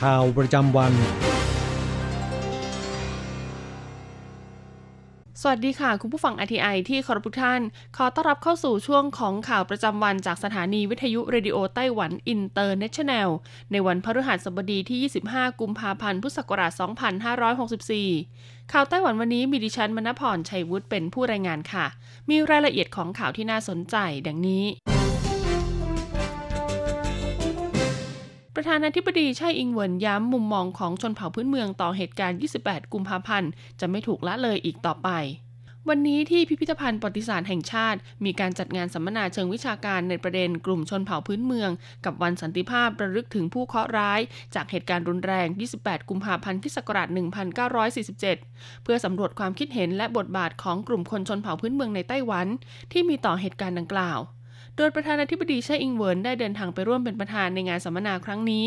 ข่าวประจำวัน สวัสดีค่ะ คุณผู้ฟัง RTI ที่เคารพทุกท่าน ขอต้อนรับเข้าสู่ช่วงของข่าวประจำวันจากสถานีวิทยุ Radio Taiwan International ในวันพฤหัสบดีที่ 25 กุมภาพันธ์ พุทธศักราช 2564 ข่าวไต้หวันวันนี้มีดิฉันมณพรชัยวุฒิเป็นผู้รายงานค่ะ มีรายละเอียดของข่าวที่น่าสนใจดังนี้ ประธานาธิบดีไช่อิงเหวินย้ำมุมมองของชนเผ่าพื้นเมืองต่อเหตุการณ์ 28 กุมภาพันธ์ จะไม่ถูกละเลยอีกต่อไป วันนี้ที่พิพิธภัณฑ์ประวัติศาสตร์แห่งชาติ มีการจัดงานสัมมนาเชิงวิชาการในประเด็นกลุ่มชนเผ่าพื้นเมือง กับวันสันติภาพระลึกถึงผู้เคราะห์ร้าย จากเหตุการณ์รุนแรง 28 กุมภาพันธ์คศ1947 เพื่อสำรวจความคิดเห็นและบทบาทของกลุ่มคนชนเผ่าพื้นเมืองในไต้หวัน ที่มีต่อเหตุการณ์ดังกล่าว โดยประธานาธิบดีช่อิงเวินได้เดินทางไปร่วมเป็นประธานในงานสัมมนาครั้งนี้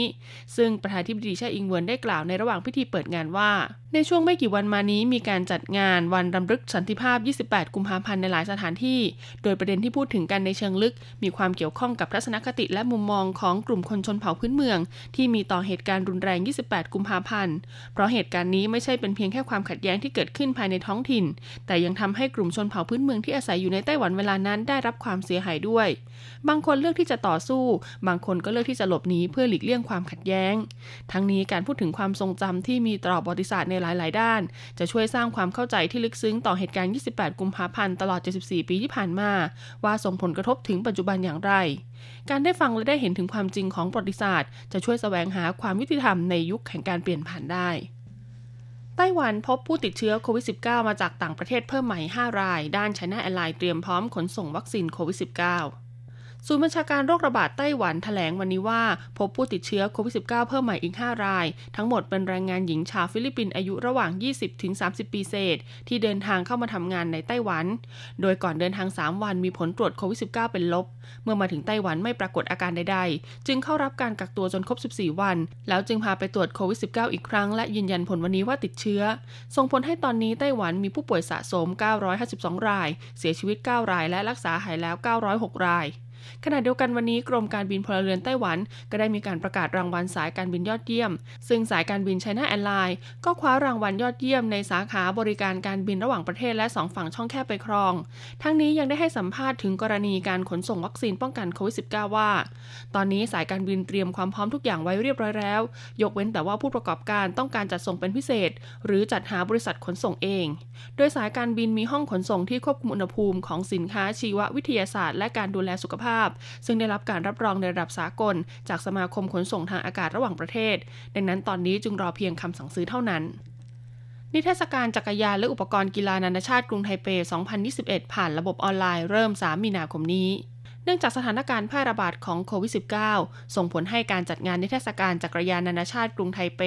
ซึ่งประธานาธิบดีช่อิงเวินได้กล่าวในระหว่างพิธีเปิดงานว่า ในช่วงไม่กี่วันมานี้มีการจัดงานวันรำลึกสันติภาพ 28 กุมภาพันธ์ในหลายสถานที่ โดยประเด็นที่พูดถึงกันในเชิงลึก มีความเกี่ยวข้องกับทัศนคติและมุมมองของกลุ่มคนชนเผ่าพื้นเมือง ที่มีต่อเหตุการณ์รุนแรง 28 กุมภาพันธ์ เพราะเหตุการณ์นี้ไม่ใช่เป็นเพียงแค่ความขัดแย้งที่เกิดขึ้นภายในท้องถิ่น แต่ยังทำให้กลุ่มชนเผ่าพื้นเมืองที่อาศัยอยู่ในไต้หวันเวลานั้นได้รับความเสียหายด้วยบางคนเลือกที่จะต่อสู้ บางคนก็เลือกที่จะหลบหนีเพื่อหลีกเลี่ยงความขัดแย้ง ทั้งนี้การพูดถึงความทรงจำที่มีต่อประวัติศาสตร์ในหลาย ๆ ด้าน จะช่วยสร้างความเข้าใจที่ลึกซึ้งต่อเหตุการณ์ 28 กุมภาพันธ์ตลอด 74 ปีที่ผ่านมา ว่าส่งผลกระทบถึงปัจจุบันอย่างไร การได้ฟังและได้เห็นถึงความจริงของประวัติศาสตร์ จะช่วยแสวงหาความยุติธรรมในยุคแห่งการเปลี่ยนผ่านได้ไต้หวันพบผู้ติดเชื้อโควิด -19 มาจากต่างประเทศเพิ่มใหม่ 5 ราย ด้าน China Airlines เตรียมพร้อมขนส่งวัคซีนโควิด -19 ศูนย์บัญชาการโรคระบาดไต้หวันแถลงวันนี้ว่า พบผู้ติดเชื้อโควิด -19 เพิ่มใหม่อีก 5 ราย ทั้งหมดเป็นแรงงานหญิงชาวฟิลิปปินส์อายุระหว่าง 20-30 ปีเศษ ที่เดินทางเข้ามาทำงานในไต้หวัน โดยก่อนเดินทาง 3 วันมีผลตรวจโควิด -19 เป็นลบ เมื่อมาถึงไต้หวันไม่ปรากฏอาการใดๆ จึงเข้ารับการกักตัวจนครบ 14 วัน แล้วจึงพาไปตรวจโควิด -19 อีกครั้งและยืนยันผลวันนี้ว่าติดเชื้อ ส่งผลให้ตอนนี้ไต้หวันมีผู้ป่วยสะสม 952 ราย เสียชีวิต 9 ราย และรักษาหายแล้ว 906 ราย ขณะเดียวกันวันนี้กรมการบินพลเรือนไต้หวัน ก็ได้มีการประกาศรางวัลสายการบินยอดเยี่ยม ซึ่งสายการบิน China Airlinesก็คว้ารางวัลยอดเยี่ยมในสาขาบริการการบินระหว่างประเทศและ2ฝั่งช่องแคบไปครอง ทั้งนี้ยังได้ให้สัมภาษณ์ถึงกรณีการขนส่งวัคซีนป้องกันโควิด -19 ว่า ตอนนี้สายการบินเตรียมความพร้อมทุกอย่างไว้เรียบร้อยแล้ว ยกเว้นแต่ว่าผู้ประกอบการต้องการจัดส่งเป็นพิเศษ หรือจัดหาบริษัทขนส่งเอง โดยสายการบินมีห้องขนส่งที่ควบคุมอุณหภูมิของสินค้าชีววิทยาศาสตร์และการดูแลสุขภาพซึ่งได้รับการรับรองในระดับสากล จากสมาคมขนส่งทางอากาศระหว่างประเทศ ดังนั้นตอนนี้จึงรอเพียงคำสั่งซื้อเท่านั้นนิทรรศการจักรยานและอุปกรณ์กีฬานานาชาติกรุงไทเป 2021 ผ่านระบบออนไลน์เริ่ม 3 มีนาคมนี้ เนื่องจากสถานการณ์แพร่ระบาดของโควิด -19 ส่งผลให้การจัดงานนิทรรศการจักรยานนานาชาติกรุงไทเป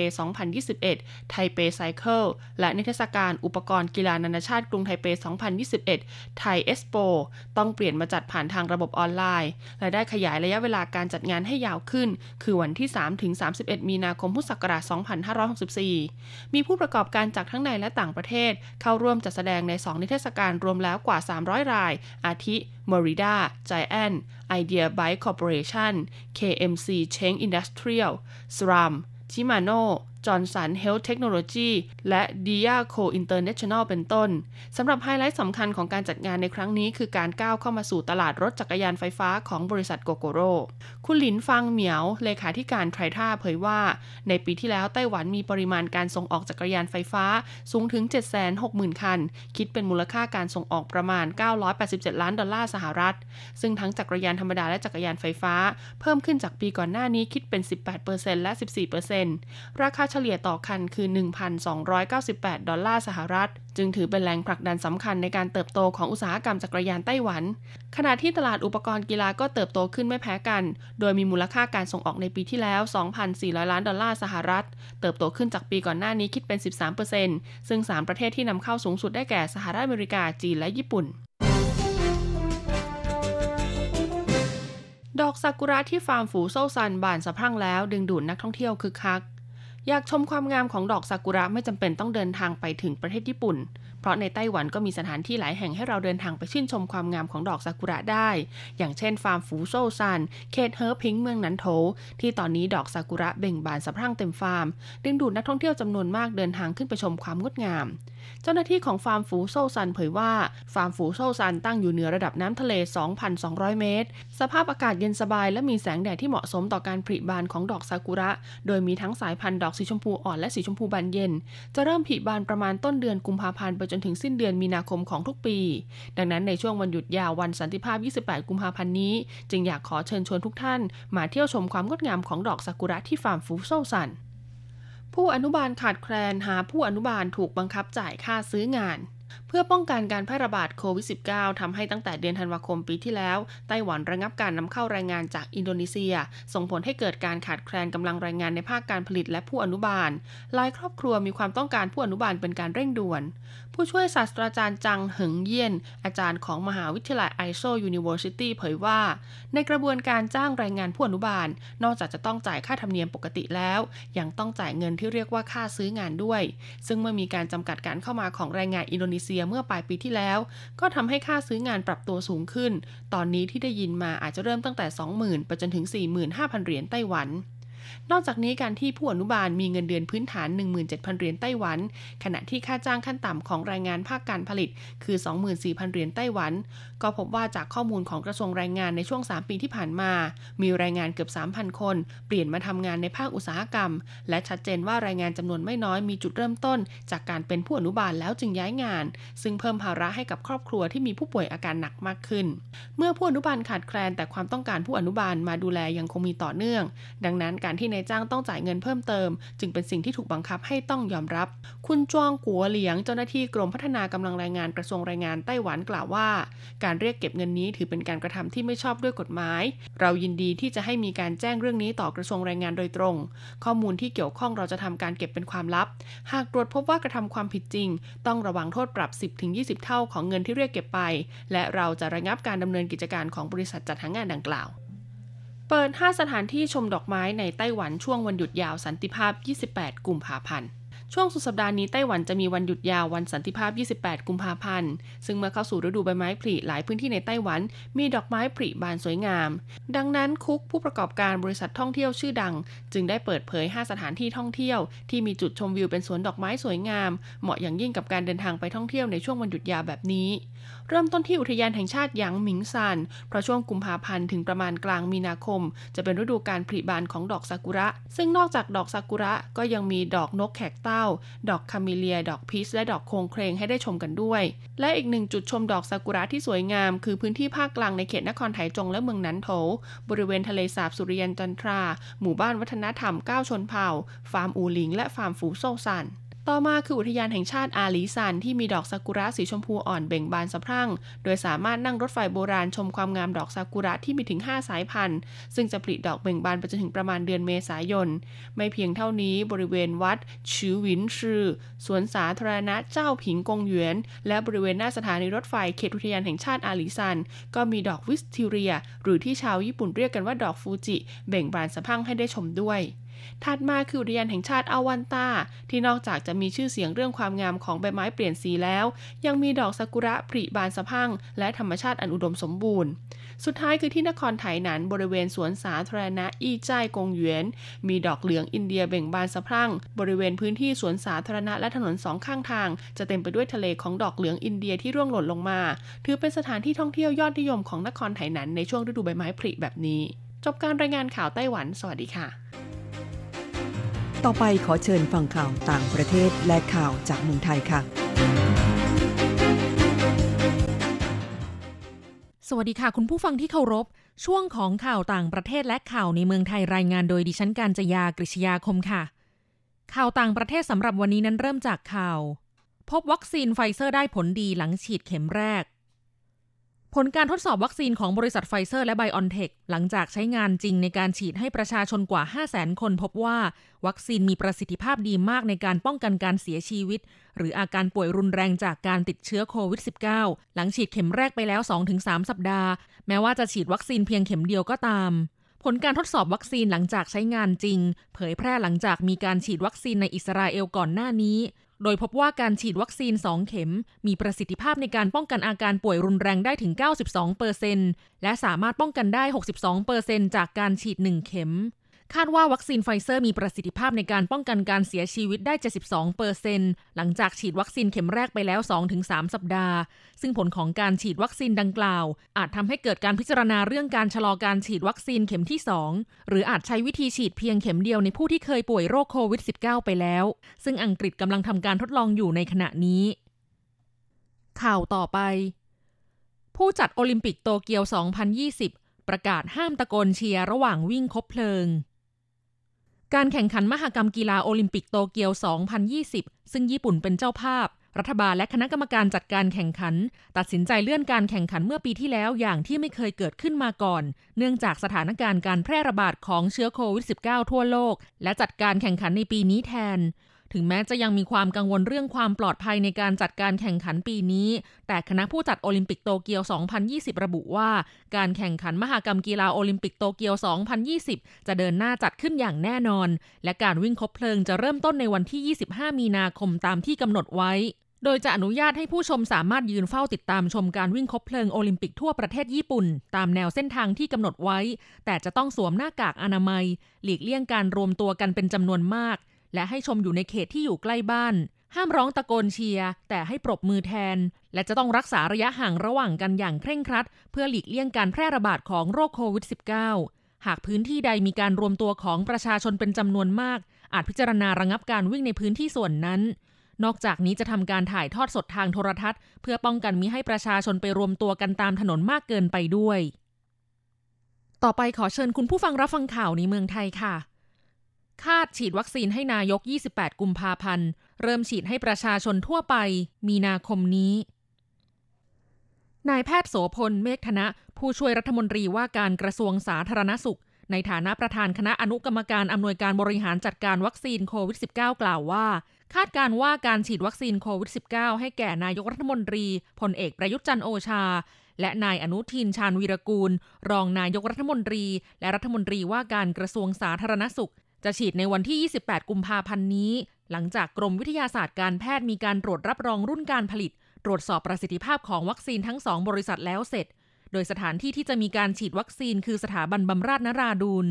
2021 Taipei Cycle และนิทรรศการอุปกรณ์กีฬานานาชาติกรุงไทเป 2021 TaiSPOต้องเปลี่ยนมาจัดผ่านทางระบบออนไลน์ และได้ขยายระยะเวลาการจัดงานให้ยาวขึ้น คือวันที่ 3-31 มีนาคมพุทธศักราช 2564 มีผู้ประกอบการจากทั้งในและต่างประเทศ เข้าร่วมจัดแสดงใน 2 นิทรรศการรวมแล้วกว่า 300 ราย อาทิ Merida Giant Idea Bike Corporation KMC Cheng Industrial SRAM Shimano Johnson Health Technology และ Dyaco International เป็นต้นสำหรับไฮไลท์สำคัญของการจัดงานในครั้งนี้ คือการก้าวเข้ามาสู่ตลาดรถจักรยานไฟฟ้าของบริษัทโกโกโร่คุณหลินฟังเหมียว เลขาธิการไทรท่าเผยว่า ในปีที่แล้วไต้หวันมีปริมาณการส่งออกจักรยานไฟฟ้าสูงถึง 760,000 คัน คิดเป็นมูลค่าการส่งออกประมาณ 987 ล้านดอลลาร์สหรัฐ ซึ่งทั้งจักรยานธรรมดาและจักรยานไฟฟ้า เพิ่มขึ้นจากปีก่อนหน้านี้คิดเป็น 18%และ 14%ราคาเฉลี่ยต่อคันคือ 1,298 ดอลลาร์สหรัฐ จึงถือเป็นแรงผลักดันสำคัญในการเติบโตของอุตสาหกรรมจักรยานไต้หวัน ขณะที่ตลาดอุปกรณ์กีฬาก็เติบโตขึ้นไม่แพ้กัน โดยมีมูลค่าการส่งออกในปีที่แล้ว 2,400 ล้านดอลลาร์สหรัฐ เติบโตขึ้นจากปีก่อนหน้านี้คิดเป็น 13%ซึ่ง 3 ประเทศที่นำเข้าสูงสุดได้แก่สหรัฐอเมริกา จีน และญี่ปุ่นดอกซากุระที่ฟาร์มฝูโซซันบานสะพรั่งแล้ว ดึงดูดนักท่องเที่ยวคึกคัก อยากชมความงามของดอกซากุระไม่จำเป็นต้องเดินทางไปถึงประเทศญี่ปุ่น เพราะในไต้หวันก็มีสถานที่หลายแห่งให้เราเดินทางไปชื่นชมความงามของดอกซากุระได้ อย่างเช่นฟาร์มฝูโซซัน เขตเฮอพิงเมืองนันโถ ที่ตอนนี้ดอกซากุระเบ่งบานสะพรั่งเต็มฟาร์ม ดึงดูดนักท่องเที่ยวจำนวนมากเดินทางขึ้นไปชมความงดงาม เจ้าหน้าที่ของฟาร์มฝูโซซันเผยว่าฟาร์มฝูโซซันตั้งอยู่เหนือระดับน้ำทะเล 2,200 เมตร สภาพอากาศเย็นสบายและมีแสงแดดที่เหมาะสมต่อการผลิบานของดอกซากุระ โดยมีทั้งสายพันธุ์ดอกสีชมพูอ่อนและสีชมพูบานเย็น จะเริ่มผลิบานประมาณต้นเดือนกุมภาพันธ์ไปจนถึงสิ้นเดือนมีนาคมของทุกปี ดังนั้นในช่วงวันหยุดยาววันสันติภาพ 28 กุมภาพันธ์นี้ จึงอยากขอเชิญชวนทุกท่าน มาเที่ยวชมความงดงามของดอกซากุระที่ฟาร์มฟูโซซันผู้อนุบาลขาดแคลนหาผู้อนุบาลถูกบังคับจ่ายค่าซื้องานเพื่อป้องกันการแพร่ระบาดโควิด -19 ทำให้ตั้งแต่เดือนธันวาคมปีที่แล้ว ไต้หวันระงับการนำเข้าแรงงานจากอินโดนีเซีย ส่งผลให้เกิดการขาดแคลนกำลังแรงงานในภาคการผลิตและผู้อนุบาลหลายครอบครัวมีความต้องการผู้อนุบาลเป็นการเร่งด่วน ผู้ช่วยศาสตราจารย์จังเหิงเยี่ยน อาจารย์ของมหาวิทยาลัย I-Shou University เผยว่า ในกระบวนการจ้างแรงงานผู้อนุบาล นอกจากจะต้องจ่ายค่าธรรมเนียมปกติแล้ว ยังต้องจ่ายเงินที่เรียกว่าค่าซื้องานด้วย ซึ่งเมื่อมีการจำกัดการเข้ามาของแรงงานอินโดนีเซียเมื่อปลายปีที่แล้ว ก็ทำให้ค่าซื้องานปรับตัวสูงขึ้น ตอนนี้ที่ได้ยินมาอาจจะเริ่มตั้งแต่ 20,000ไปจนถึง 45,000 เหรียญไต้หวัน นอกจากนี้การที่ผู้อนุบาลมีเงินเดือนพื้นฐาน 17,000 เหรียญไต้หวัน ขณะที่ค่าจ้างขั้นต่ำของแรงงานภาคการผลิตคือ 24,000 เหรียญไต้หวัน ก็พบว่าจากข้อมูลของกระทรวงแรงงานในช่วง 3 ปีที่ผ่านมา มีแรงงานเกือบ 3,000 คน เปลี่ยนมาทำงานในภาคอุตสาหกรรม และชัดเจนว่าแรงงานจำนวนไม่น้อยมีจุดเริ่มต้น จากการเป็นผู้อนุบาลแล้วจึงย้ายงาน ซึ่งเพิ่มภาระให้กับครอบครัวที่มีผู้ป่วยอาการหนักมากขึ้น เมื่อผู้อนุบาลขาดแคลน แต่ความต้องการผู้อนุบาลมาดูแลยังคงมีต่อเนื่อง ดังนั้นการที่นายจ้างต้องจ่ายเงินเพิ่มเติม จึงเป็นสิ่งที่ถูกบังคับให้ต้องยอมรับ คุณจวงกัวเหลียงเจ้าหน้าที่กรมพัฒนากำลังแรงงานกระทรวงแรงงานไต้หวันกล่าวว่าการการเรียกเก็บเงินนี้ถือเป็นการกระทำที่ไม่ชอบด้วยกฎหมาย เรายินดีที่จะให้มีการแจ้งเรื่องนี้ต่อกระทรวงแรงงานโดยตรง ข้อมูลที่เกี่ยวข้องเราจะทำการเก็บเป็นความลับ หากตรวจพบว่ากระทำความผิดจริง ต้องระวังโทษปรับ 10-20 เท่าของเงินที่เรียกเก็บไป และเราจะระงับการดำเนินกิจการของบริษัทจัดหางานดังกล่าวเปิด 5 สถานที่ชมดอกไม้ในไต้หวันช่วงวันหยุดยาวสันติภาพ 28 กุมภาพันธ์ ช่วงสุดสัปดาห์นี้ไต้หวันจะมีวันหยุดยาววันสันติภาพ 28 กุมภาพันธ์ ซึ่งเมื่อเข้าสู่ฤดูใบไม้ผลิหลายพื้นที่ในไต้หวัน มีดอกไม้ผลิบานสวยงาม ดังนั้นคุกผู้ประกอบการบริษัทท่องเที่ยวชื่อดัง จึงได้เปิดเผย 5 สถานที่ท่องเที่ยว ที่มีจุดชมวิวเป็นสวนดอกไม้สวยงาม เหมาะอย่างยิ่งกับการเดินทางไปท่องเที่ยวในช่วงวันหยุดยาวแบบนี้ เริ่มต้นที่อุทยานแห่งชาติหยางหมิงซานเพราะช่วงกุมภาพันธ์ถึงประมาณกลางมีนาคม จะเป็นฤดูการผลิบานของดอกซากุระ ซึ่งนอกจากดอกซากุระก็ยังมีดอกนกแขกเต้า ดอกคาเมเลีย ดอกพีชและดอกโคงเครงให้ได้ชมกันด้วย และอีกหนึ่งจุดชมดอกซากุระที่สวยงาม คือพื้นที่ภาคกลางในเขตนครไถจงและเมืองนันโถ บริเวณทะเลสาบสุริยันจันทรา หมู่บ้านวัฒนธรรม9ชนเผ่า ฟาร์มอูหลิง และฟาร์มฟูโซซัน ต่อมาคืออุทยานแห่งชาติอาลีซันที่มีดอกซากุระสีชมพูอ่อนเบ่งบานสะพรั่ง โดยสามารถนั่งรถไฟโบราณชมความงามดอกซากุระที่มีถึง 5 สายพันธุ์ ซึ่งจะผลิดอกเบ่งบานไปจนถึงประมาณเดือนเมษายน ไม่เพียงเท่านี้บริเวณวัดฉือหวินซื่อสวนสาธารณะเจ้าผิงกงหยวน และบริเวณหน้าสถานีรถไฟเขตอุทยานแห่งชาติอาลีซัน ก็มีดอกวิสทิเรีย หรือที่ชาวญี่ปุ่นเรียกกันว่าดอกฟูจิ เบ่งบานสะพรั่งให้ได้ชมด้วย ถัดมาคืออุทยานแห่งชาติอาวันตาที่นอกจากจะมีชื่อเสียงเรื่องความงามของใบไม้เปลี่ยนสีแล้ว ยังมีดอกซากุระผลิบานสะพัง และธรรมชาติอันอุดมสมบูรณ์ สุดท้ายคือที่นครไถหนันบริเวณสวนสาธารณะอี้จ้ายกงเหยวนมีดอกเหลืองอินเดียเบ่งบานสะพรั่งบริเวณพื้นที่สวนสาธารณะและถนนสองข้างทาง จะเต็มไปด้วยทะเลของดอกเหลืองอินเดียที่ร่วงหล่นลงมา ถือเป็นสถานที่ท่องเที่ยวยอดนิยมของนครไถหนันในช่วงฤดูใบไม้ผลิแบบนี้ จบการรายงานข่าวไต้หวัน สวัสดีค่ะ ต่อไปขอเชิญฟังข่าวต่างประเทศและข่าวจากเมืองไทยค่ะ สวัสดีค่ะ คุณผู้ฟังที่เคารพ ช่วงของข่าวต่างประเทศและข่าวในเมืองไทยรายงานโดยดิฉันการจยากริชยาคมค่ะ ข่าวต่างประเทศสำหรับวันนี้นั้นเริ่มจากข่าว พบวัคซีนไฟเซอร์ได้ผลดีหลังฉีดเข็มแรก ผลการทดสอบวัคซีนของบริษัทไฟเซอร์และไบออนเทคหลังจากใช้งานจริงในการฉีดให้ประชาชนกว่า 5 0 0 0 0 0 คนพบว่า วัคซีนมีประสิทธิภาพดีมากในการป้องกันการเสียชีวิต หรืออาการป่วยรุนแรงจากการติดเชื้อโควิด -19 หลังฉีดเข็มแรกไปแล้ว 2-3 สัปดาห์ แม้ว่าจะฉีดวัคซีนเพียงเข็มเดียวก็ตาม ผลการทดสอบวัคซีนหลังจากใช้งานจริง เผยแพร่หลังจากมีการฉีดวัคซีนในอิสราเอลก่อนหน้านี้ โดยพบว่าการฉีดวัคซีน 2 เข็ม มีประสิทธิภาพในการป้องกันอาการป่วยรุนแรงได้ถึง 92%และสามารถป้องกันได้ 62%จากการฉีด 1 เข็ม คาดว่าวัคซีนไฟเซอร์มีประสิทธิภาพในการป้องกันการเสียชีวิตได้ 72เปอร์เซ็นต์หลังจากฉีดวัคซีนเข็มแรกไปแล้ว 2-3 สัปดาห์ ซึ่งผลของการฉีดวัคซีนดังกล่าว อาจทำให้เกิดการพิจารณาเรื่องการชะลอการฉีดวัคซีนเข็มที่ 2 หรืออาจใช้วิธีฉีดเพียงเข็มเดียวในผู้ที่เคยป่วยโรคโควิด -19 ไปแล้ว ซึ่งอังกฤษกำลังทำการทดลองอยู่ในขณะนี้ ข่าวต่อไป ผู้จัดโอลิมปิกโตเกียว 2020 ประกาศห้ามตะโกนเชียร์ระหว่างวิ่งคบเพลิง การแข่งขันมหกรรมกีฬาโอลิมปิกโตเกียว 2020 ซึ่งญี่ปุ่นเป็นเจ้าภาพ รัฐบาลและคณะกรรมการจัดการแข่งขัน ตัดสินใจเลื่อนการแข่งขันเมื่อปีที่แล้วอย่างที่ไม่เคยเกิดขึ้นมาก่อน เนื่องจากสถานการณ์การแพร่ระบาดของเชื้อโควิด -19 ทั่วโลก และจัดการแข่งขันในปีนี้แทน ถึงแม้จะยังมีความกังวลเรื่องความปลอดภัยในการจัดการแข่งขันปีนี้ แต่คณะผู้จัดโอลิมปิกโตเกียว 2020 ระบุว่า การแข่งขันมหกรรมกีฬาโอลิมปิกโตเกียว 2020 จะเดินหน้าจัดขึ้นอย่างแน่นอน และการวิ่งคบเพลิงจะเริ่มต้นในวันที่ 25 มีนาคมตามที่กำหนดไว้โดยจะอนุญาตให้ผู้ชมสามารถยืนเฝ้าติดตามชมการวิ่งคบเพลิงโอลิมปิกทั่วประเทศญี่ปุ่น ตามแนวเส้นทางที่กำหนดไว้ แต่จะต้องสวมหน้ากากอนามัย หลีกเลี่ยงการรวมตัวกันเป็นจำนวนมาก และให้ชมอยู่ในเขตที่อยู่ใกล้บ้าน ห้ามร้องตะโกนเชียร์แต่ให้ปรบมือแทน และจะต้องรักษาระยะห่างระหว่างกันอย่างเคร่งครัด เพื่อหลีกเลี่ยงการแพร่ระบาดของโรคโควิด -19 หากพื้นที่ใดมีการรวมตัวของประชาชนเป็นจำนวนมาก อาจพิจารณาระงับการวิ่งในพื้นที่ส่วนนั้นนอกจากนี้จะทำการถ่ายทอดสดทางโทรทัศน์ เพื่อป้องกันมิให้ประชาชนไปรวมตัวกันตามถนนมากเกินไปด้วย ต่อไปขอเชิญคุณผู้ฟังรับฟังข่าวในเมืองไทยค่ะ คาดฉีดวัคซีนให้นายก 28 กุมภาพันธ์ เริ่มฉีดให้ประชาชนทั่วไป มีนาคมนี้ นายแพทย์โสภณ เมฆธน ผู้ช่วยรัฐมนตรีว่าการกระทรวงสาธารณสุข ในฐานะประธานคณะอนุกรรมการอำนวยการบริหารจัดการวัคซีนโควิด -19 กล่าวว่า คาดการณ์ว่าการฉีดวัคซีนโควิด -19 ให้แก่นายกรัฐมนตรีพลเอกประยุทธ์จันทร์โอชาและนายอนุทินชาญวีรกูล รองนายกรัฐมนตรี และรัฐมนตรีว่าการกระทรวงสาธารณสุข จะฉีดในวันที่ 28 กุมภาพันธ์นี้ หลังจากกรมวิทยาศาสตร์การแพทย์มีการตรวจรับรองรุ่นการผลิต ตรวจสอบประสิทธิภาพของวัคซีนทั้งสองบริษัทแล้วเสร็จ โดยสถานที่ที่จะมีการฉีดวัคซีนคือสถาบันบำราศนราดูล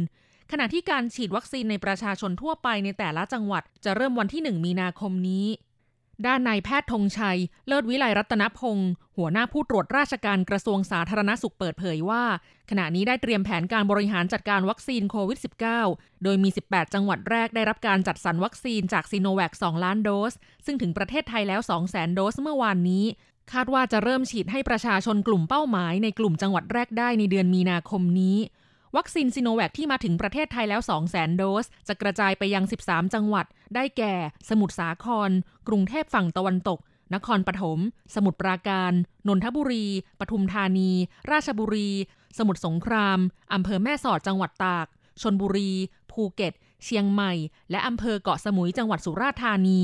ขณะที่การฉีดวัคซีนในประชาชนทั่วไปในแต่ละจังหวัด จะเริ่มวันที่ 1 มีนาคมนี้ ด้านนายแพทย์ธงชัย เลิศวิไลรัตนพงศ์หัวหน้าผู้ตรวจราชการกระทรวงสาธารณสุขเปิดเผยว่า ขณะนี้ได้เตรียมแผนการบริหารจัดการวัคซีนโควิด -19 โดยมี 18 จังหวัดแรกได้รับการจัดสรรวัคซีนจากซีโนแวค 2 ล้านโดส ซึ่งถึงประเทศไทยแล้ว 200,000 โดสเมื่อวานนี้ คาดว่าจะเริ่มฉีดให้ประชาชนกลุ่มเป้าหมายในกลุ่มจังหวัดแรกได้ในเดือนมีนาคมนี้ วัคซีนซิโนแวคที่มาถึงประเทศไทยแล้ว200,000โดส จะกระจายไปยัง 13 จังหวัด ได้แก่ สมุทรสาคร กรุงเทพฝั่งตะวันตก นครปฐม สมุทรปราการ นนทบุรี ปทุมธานี ราชบุรี สมุทรสงคราม อำเภอแม่สอดจังหวัดตาก ชนบุรี ภูเก็ต เชียงใหม่ และอำเภอเกาะสมุยจังหวัดสุราษฎร์ธานี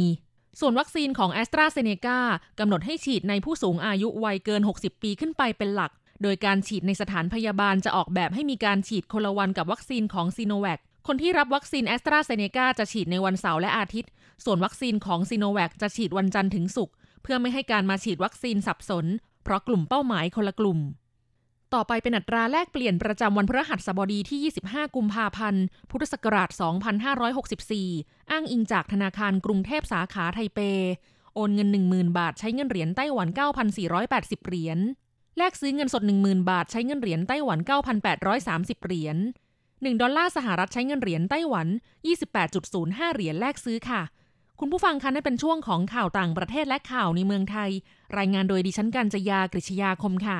ส่วนวัคซีนของแอสตราเซเนกากำหนดให้ฉีดในผู้สูงอายุวัยเกิน 60 ปีขึ้นไปเป็นหลัก โดยการฉีดในสถานพยาบาลจะออกแบบให้มีการฉีดคนละวันกับวัคซีนของซีโนแวคคนที่รับวัคซีนแอสตราเซเนกาจะฉีดในวันเสาร์และอาทิตย์ ส่วนวัคซีนของซีโนแวคจะฉีดวันจันทร์ถึงศุกร์เพื่อไม่ให้การมาฉีดวัคซีนสับสน เพราะกลุ่มเป้าหมายคนละกลุ่ม ต่อไปเป็นอัตราแลกเปลี่ยนประจำวันพฤหัสบดีที่ 25 กุมภาพันธ์ พุทธศักราช 2564 อ้างอิงจากธนาคารกรุงเทพสาขาไทเป โอนเงิน 10,000 บาทใช้เงินเหรียญไต้หวัน 9,480 เหรียญ แลกซื้อเงินสด 10,000 บาทใช้เงินเหรียญไต้หวัน 9,830 เหรียญ1ดอลลาร์สหรัฐใช้เงินเหรียญไต้หวัน 28.05 เหรียญแลกซื้อค่ะ คุณผู้ฟังคะนั่นเป็นช่วงของข่าวต่างประเทศและข่าวในเมืองไทย รายงานโดยดิฉันกัญจยากริชยาคมค่ะ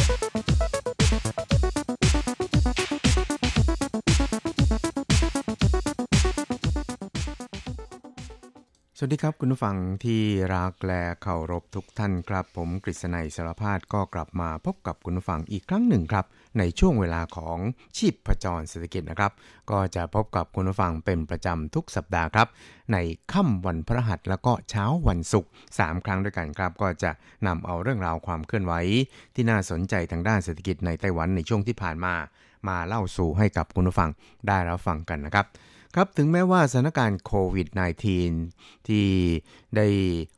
สวัสดีครับคุณผู้ฟังที่รักและเคารพทุกท่านครับ ผมกฤษณัยสารพาดก็กลับมาพบกับคุณผู้ฟังอีกครั้งหนึ่งครับ ในช่วงเวลาของชีพประจรเศรษฐกิจนะครับ ก็จะพบกับคุณผู้ฟังเป็นประจำทุกสัปดาห์ครับ ในค่ำวันพฤหัสแล้วก็เช้าวันศุกร์3ครั้งด้วยกันครับ ก็จะนำเอาเรื่องราวความเคลื่อนไหวที่น่าสนใจทางด้านเศรษฐกิจในไต้หวันในช่วงที่ผ่านมา มาเล่าสู่ให้กับคุณผู้ฟังได้รับฟังกันนะครับ ครับถึงแม้ว่าสถานการณ์โควิด -19 ที่ได้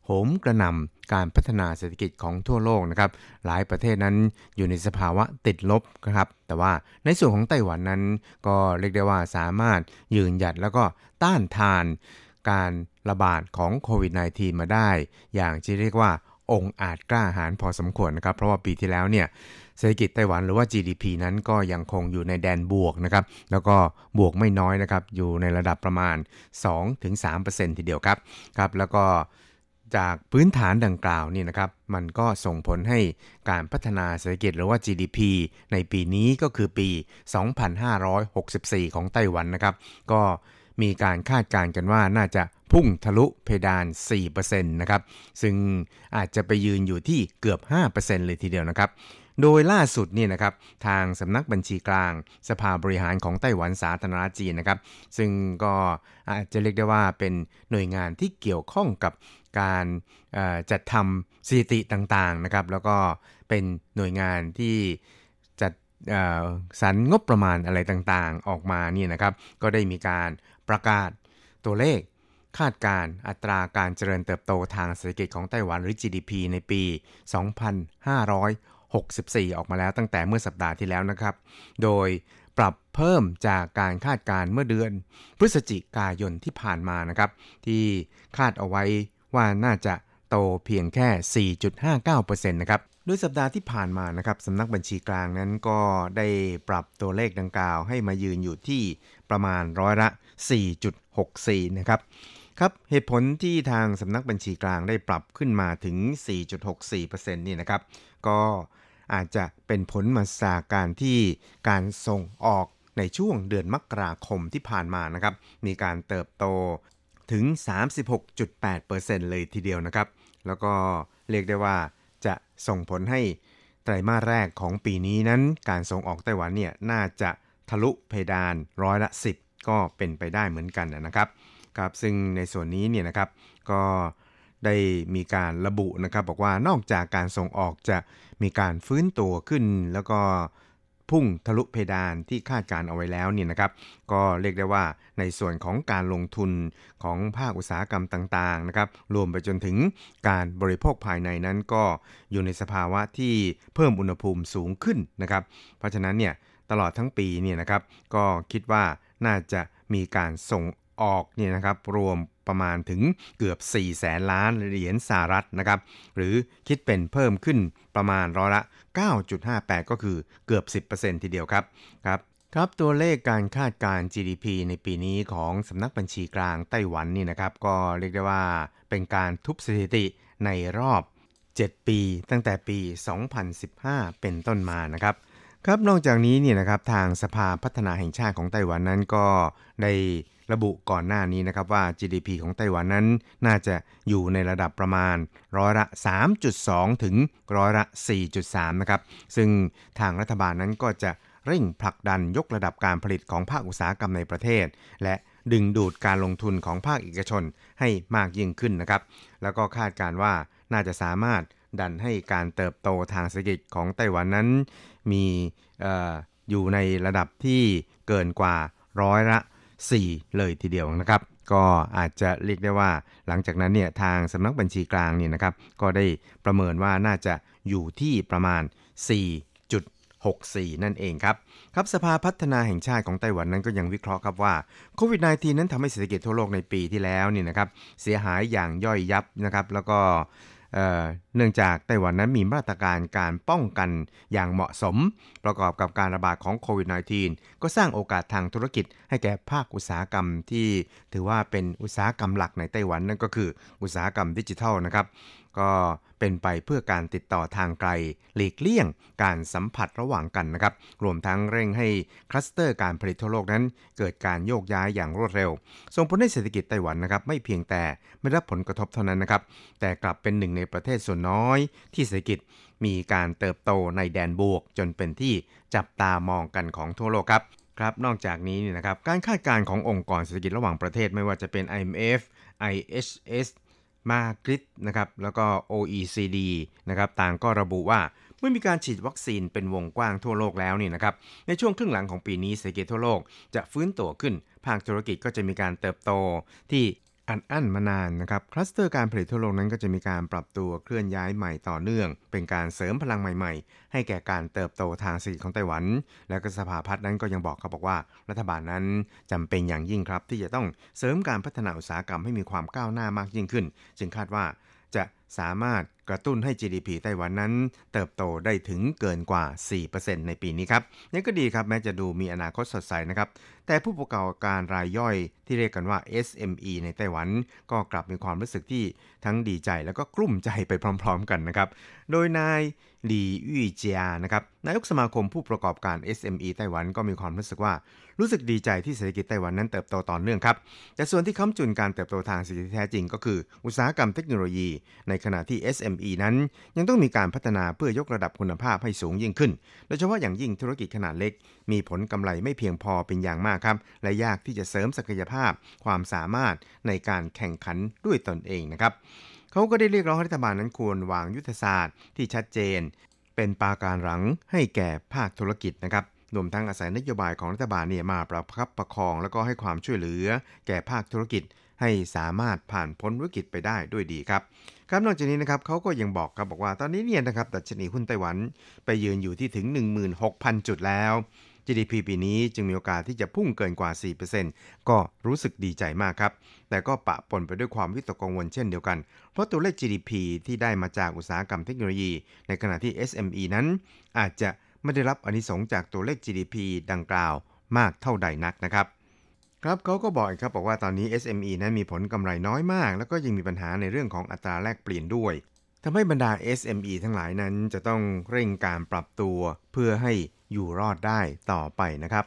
โหมกระหน่ำการพัฒนาเศรษฐกิจของทั่วโลกนะครับ หลายประเทศนั้นอยู่ในสภาวะติดลบครับ แต่ว่าในส่วนของไต้หวันนั้น ก็เรียกได้ว่าสามารถยืนหยัดแล้วก็ต้านทานการระบาดของโควิด -19 มาได้ อย่างที่เรียกว่าองค์อาจกล้าหาญพอสมควรนะครับ เพราะว่าปีที่แล้วเนี่ย เศรษฐกิจไต้หวันหรือว่า GDP นั้นก็ยังคงอยู่ในแดนบวกนะครับ แล้วก็บวกไม่น้อยนะครับ อยู่ในระดับประมาณ 2-3%ทีเดียวครับ ครับ แล้วก็จากพื้นฐานดังกล่าวนี่นะครับ มันก็ส่งผลให้การพัฒนาเศรษฐกิจหรือว่า GDP ในปีนี้ก็คือปี 2564 ของไต้หวันนะครับ ก็มีการคาดการณ์กันว่าน่าจะพุ่งทะลุเพดาน 4%นะครับ ซึ่งอาจจะไปยืนอยู่ที่เกือบ 5%เลยทีเดียวนะครับ โดยล่าสุดนี่นะครับทางสำนักบัญชีกลาง สภาบริหารของไต้หวันสาธารณรัฐจีนนะครับ ซึ่งก็อาจจะเรียกได้ว่าเป็นหน่วยงานที่เกี่ยวข้องกับการจัดทำสถิติต่างๆนะครับ แล้วก็เป็นหน่วยงานที่จัดสรรงบประมาณอะไรต่างๆ ออกมานี่นะครับ ก็ได้มีการประกาศตัวเลขคาดการอัตราการเจริญเติบโตทางเศรษฐกิจของไต้หวันหรือ GDP ในปี2500 64 ออกมาแล้วตั้งแต่เมื่อสัปดาห์ที่แล้วนะครับ โดยปรับเพิ่มจากการคาดการเมื่อเดือน พฤศจิกายนที่ผ่านมานะครับ ที่คาดเอาไว้ว่าน่าจะโตเพียงแค่ 4.59%นะครับโดยสัปดาห์ที่ผ่านมานะครับสำนักบัญชีกลางนั้นก็ได้ปรับตัวเลขดังกล่าวให้มายืนอยู่ที่ประมาณร้อยละ 4.64 นะครับครับเหตุผลที่ทางสำนักบัญชีกลางได้ปรับขึ้นมาถึง 4.64%นี่นะครับ ก็ อาจจะเป็นผลมาจากการที่การส่งออกในช่วงเดือนมกราคมที่ผ่านมานะครับ มีการเติบโตถึง 36.8%เลยทีเดียวนะครับ แล้วก็เรียกได้ว่าจะส่งผลให้ไตรมาสแรกของปีนี้นั้น การส่งออกไต้หวันเนี่ยน่าจะทะลุเพดานร้อยละ 10 ก็เป็นไปได้เหมือนกันนะครับครับซึ่งในส่วนนี้เนี่ยนะครับก็ ได้มีการระบุนะครับบอกว่านอกจากการส่งออกจะมีการฟื้นตัวขึ้น แล้วก็พุ่งทะลุเพดานที่คาดการเอาไว้แล้วเนี่ยนะครับ ก็เรียกได้ว่าในส่วนของการลงทุนของภาคอุตสาหกรรมต่างๆนะครับ รวมไปจนถึงการบริโภคภายในนั้นก็อยู่ในสภาวะที่เพิ่มอุณหภูมิสูงขึ้นนะครับ เพราะฉะนั้นเนี่ยตลอดทั้งปีเนี่ยนะครับ ก็คิดว่าน่าจะมีการส่งออกเนี่ยนะครับ รวม ประมาณถึงเกือบ 4 แสนล้านเหรียญสหรัฐนะครับ หรือคิดเป็นเพิ่มขึ้นประมาณร้อยละ 9.58 ก็คือเกือบ 10%ทีเดียวครับครับครับตัวเลขการคาดการ GDP ในปีนี้ของสำนักบัญชีกลางไต้หวันนี่นะครับ ก็เรียกได้ว่าเป็นการทุบสถิติในรอบ 7 ปี ตั้งแต่ปี 2015 เป็นต้นมานะครับครับนอกจากนี้เนี่ยนะครับทางสภาพัฒนาแห่งชาติของไต้หวันนั้นก็ได้ระบุก่อนหน้านี้นะครับว่า GDP ของไต้หวันนั้นน่าจะอยู่ในระดับประมาณร้อยละ 3.2 ถึงร้อยละ 4.3 นะครับ ซึ่งทางรัฐบาลนั้นก็จะเร่งผลักดันยกระดับการผลิตของภาคอุตสาหกรรมในประเทศ และดึงดูดการลงทุนของภาคเอกชนให้มากยิ่งขึ้นนะครับ แล้วก็คาดการว่าน่าจะสามารถดันให้การเติบโตทางเศรษฐกิจของไต้หวันนั้น มีอออยู่ในระดับที่เกินกว่าร้อยละ 4 เลยทีเดียวนะครับ ก็อาจจะเรียกได้ว่า หลังจากนั้นเนี่ยทางสำนักบัญชีกลางเนี่ยนะครับก็ได้ประเมินว่าน่าจะอยู่ที่ประมาณ 4.64 นั่นเองครับครับสภาพัฒนาแห่งชาติของไต้หวันนั้นก็ยังวิเคราะห์ครับว่าโควิด -19 นั้นทำให้เศรษฐกิจทั่วโลกในปีที่แล้วนี่นะครับเสียหายอย่างย่อยยับนะครับแล้วก็ เนื่องจากไต้หวันนั้นมีมาตรการการป้องกันอย่างเหมาะสม ประกอบกับการระบาดของโควิด -19 ก็สร้างโอกาสทางธุรกิจให้แก่ภาคอุตสาหกรรมที่ถือว่าเป็นอุตสาหกรรมหลักในไต้หวันนั่นก็คืออุตสาหกรรมดิจิทัลนะครับ ก็เป็นไปเพื่อการติดต่อทางไกล หลีกเลี่ยงการสัมผัสระหว่างกันนะครับ รวมทั้งเร่งให้คลัสเตอร์การผลิตทั่วโลกนั้น เกิดการโยกย้ายอย่างรวดเร็ว ส่งผลให้เศรษฐกิจไต้หวันนะครับ ไม่เพียงแต่ไม่รับผลกระทบเท่านั้นนะครับ แต่กลับเป็นหนึ่งในประเทศส่วนน้อย ที่เศรษฐกิจมีการเติบโตในแดนบวก จนเป็นที่จับตามองกันของทั่วโลกครับครับนอกจากนี้นี่นะครับการคาดการณ์ขององค์กรเศรษฐกิจระหว่างประเทศไม่ว่าจะเป็น IMF IHS มากริดนะครับแล้วก็ OECD นะครับต่างก็ระบุว่าเมื่อมีการฉีดวัคซีนเป็นวงกว้างทั่วโลกแล้วนี่นะครับในช่วงครึ่งหลังของปีนี้เศรษฐกิจทั่วโลกจะฟื้นตัวขึ้น ภาคธุรกิจก็จะมีการเติบโตที่ อันอั้นมานานนะครับคลัสเตอร์การผลิตทั่วโลกนั้นก็จะมีการปรับตัวเคลื่อนย้ายใหม่ต่อเนื่อง เป็นการเสริมพลังใหม่ๆ ให้แก่การเติบโตทางเศรษฐกิจของไต้หวัน และก็สภาพัฒน์นั้นก็ยังบอกเขาบอกว่า รัฐบาลนั้นจำเป็นอย่างยิ่งครับ ที่จะต้องเสริมการพัฒนาอุตสาหกรรมให้มีความก้าวหน้ามากยิ่งขึ้น จึงคาดว่าจะสามารถกระตุ้นให้ GDP ไต้หวันนั้น เติบโตได้ถึงเกินกว่า 4%ในปีนี้ครับนี่ก็ดีครับแม้จะดูมีอนาคตสดใสนะครับ แต่ผู้ประกอบการรายย่อยที่เรียกกันว่า SME ในไต้หวัน ก็กลับมีความรู้สึกที่ทั้งดีใจแล้วก็กลุ้มใจไปพร้อม ๆ กันนะครับ โดยนายหลียี่เจียนะครับนายกสมาคมผู้ประกอบการ SME ไต้หวันก็มีความรู้สึกว่า รู้สึกดีใจที่เศรษฐกิจไต้หวันนั้นเติบโตต่อเนื่องครับแต่ส่วนที่ค้ำจุนการเติบโตทางเศรษฐกิจแท้จริง ก็คืออุตสาหกรรมเทคโนโลยีในขณะที่ SME นั้น ยังต้องมีการพัฒนาเพื่อยกระดับคุณภาพให้สูงยิ่งขึ้น โดยเฉพาะอย่างยิ่งธุรกิจขนาดเล็ก มีผลกำไรไม่เพียงพอเป็นอย่างมากครับ และยากที่จะเสริมศักยภาพ ความสามารถในการแข่งขันด้วยตนเองนะครับเขาก็ได้เรียกร้องให้รัฐบาลนั้นควรวางยุทธศาสตร์ที่ชัดเจน เป็นปาการหลังให้แก่ภาคธุรกิจนะครับรวมทั้งอาศัยนโยบายของรัฐบาลเนี่ยมาประคับประคอง แล้วก็ให้ความช่วยเหลือ แก่ภาคธุรกิจ ให้สามารถผ่านพ้นวิกฤตไปได้ด้วยดีครับครับนอกจากนี้นะครับเขาก็ยังบอกครับบอกว่าตอนนี้เนี่ยนะครับดัชนีหุ้นไต้หวันไปยืนอยู่ที่ถึง 16,000 จุดแล้ว GDP ปีนี้จึงมีโอกาสที่จะพุ่งเกินกว่า 4%ก็รู้สึกดีใจมากครับ แต่ก็ปะปนไปด้วยความวิตกกังวลเช่นเดียวกัน เพราะตัวเลข GDP ที่ได้มาจากอุตสาหกรรมเทคโนโลยี ในขณะที่ SME นั้น อาจจะไม่ได้รับอนิสงจากตัวเลข GDP ดังกล่าวมากเท่าใดนักนะครับ ครับเขาก็บอกครับบอกว่าตอนนี้ SME นั้นมีผลกำไรน้อยมาก แล้วก็ยังมีปัญหาในเรื่องของอัตราแลกเปลี่ยนด้วยทำให้บรรดา SME ทั้งหลายนั้นจะต้องเร่งการปรับตัว เพื่อให้อยู่รอดได้ต่อไปนะครับ